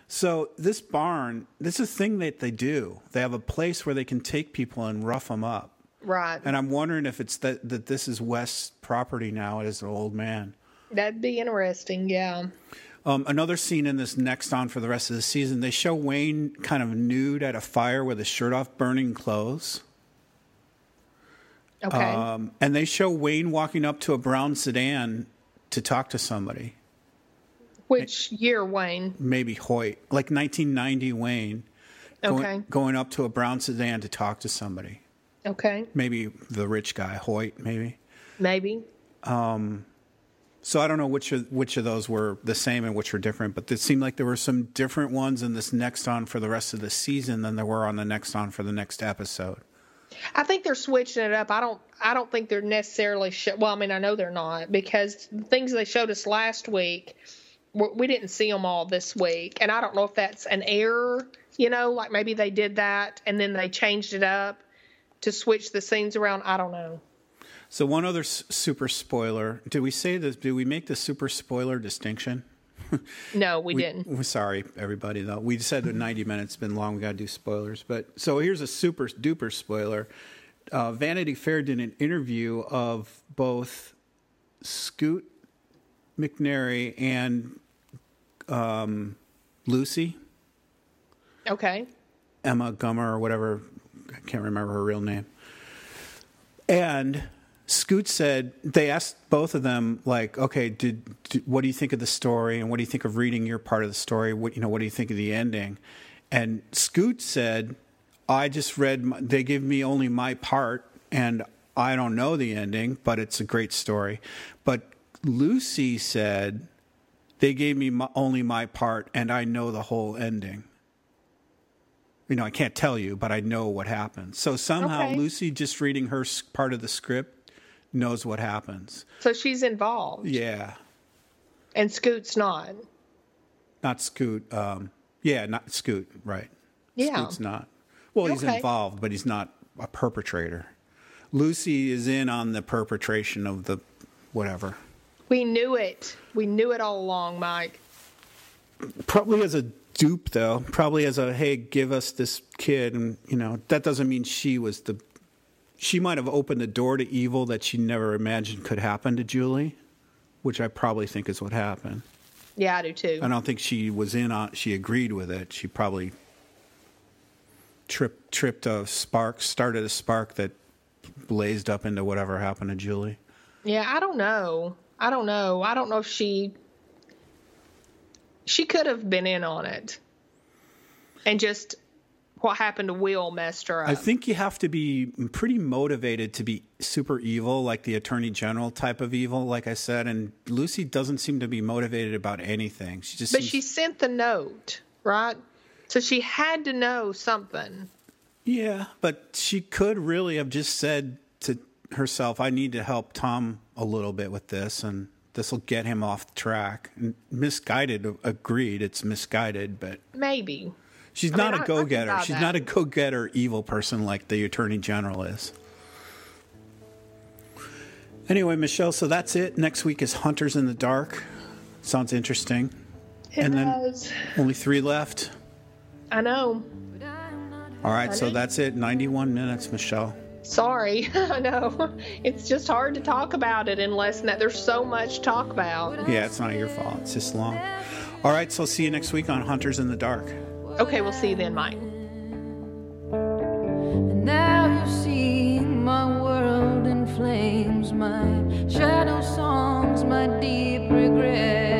So this barn, this is a thing that they do. They have a place where they can take people and rough them up. Right. And I'm wondering if it's that that this is West's property now as an old man. That'd be interesting. Yeah. Um, another scene in this next on for the rest of the season, they show Wayne kind of nude at a fire with his shirt off, burning clothes. Okay. Um, and they show Wayne walking up to a brown sedan to talk to somebody, Which year, Wayne? maybe Hoyt, like 1990 Wayne, going, Okay. going up to a brown sedan to talk to somebody. Okay. Maybe the rich guy, Hoyt, maybe. Maybe. Um, So I don't know which of, which of those were the same and which were different, but it seemed like there were some different ones in this next on for the rest of the season than there were on the next on for the next episode. I think they're switching it up. I don't. I don't think they're necessarily. Sh- well, I mean, I know they're not because the things they showed us last week, we we didn't see them all this week, and I don't know if that's an error. You know, like maybe they did that and then they changed it up to switch the scenes around. I don't know. So one other s- super spoiler. Did we say this? Did we make the super spoiler distinction? No, we, We- didn't. We're sorry, everybody. Though we said that ninety minutes been long. We got to do spoilers. But so here's a super duper spoiler. Uh, Vanity Fair did an interview of both Scoot McNairy and um, Lucy, Okay. Emma Gummer or whatever. I can't remember her real name. And Scoot said they asked both of them like, okay, did, did what do you think of the story and what do you think of reading your part of the story? What you know, what do you think of the ending? And Scoot said, I just read. My, they give me only my part, and I don't know the ending, but it's a great story. But Lucy said they gave me my, only my part, and I know the whole ending. You know, I can't tell you, but I know what happens. So somehow Okay. Lucy, just reading her part of the script, knows what happens. So she's involved, Yeah, and Scoot's not. not Scoot. Um, yeah, not Scoot. Right. Yeah. Scoot's not. Well, he's Okay. involved, but he's not a perpetrator. Lucy is in on the perpetration of the whatever. We knew it. We knew it all along, Mike. Probably as a dupe, though. Probably as a hey, give us this kid, and you know that doesn't mean she was the. She might have opened the door to evil that she never imagined could happen to Julie, which I probably think is what happened. Yeah, I do too. I don't think she was in on. She agreed with it. She probably tripped tripped a spark, started a spark that blazed up into whatever happened to Julie. Yeah, I don't know. I don't know. I don't know if she she could have been in on it. And just what happened to Will messed her up. I think you have to be pretty motivated to be super evil, like the attorney general type of evil, like I said. And Lucy doesn't seem to be motivated about anything. She just but seems- she sent the note, right? So she had to know something. Yeah, but she could really have just said to herself, I need to help Tom a little bit with this, and this will get him off track. Misguided, agreed, it's misguided, but Maybe. she's I not mean, a go getter. She's that. not a go getter evil person like the Attorney General is. Anyway, Michelle, so that's it. Next week is Hunters in the Dark. Sounds interesting. It And then- does. Only three left. I know. All right, so that's it. 91 minutes, Michelle. Sorry. I know. It's just hard to talk about it unless that there's so much to talk about. Yeah, it's not your fault. It's just long. All right, so see you next week on Hunters in the Dark. Okay, we'll see you then, Mike. And now you see my world in flames, my shadow songs, my deep regret.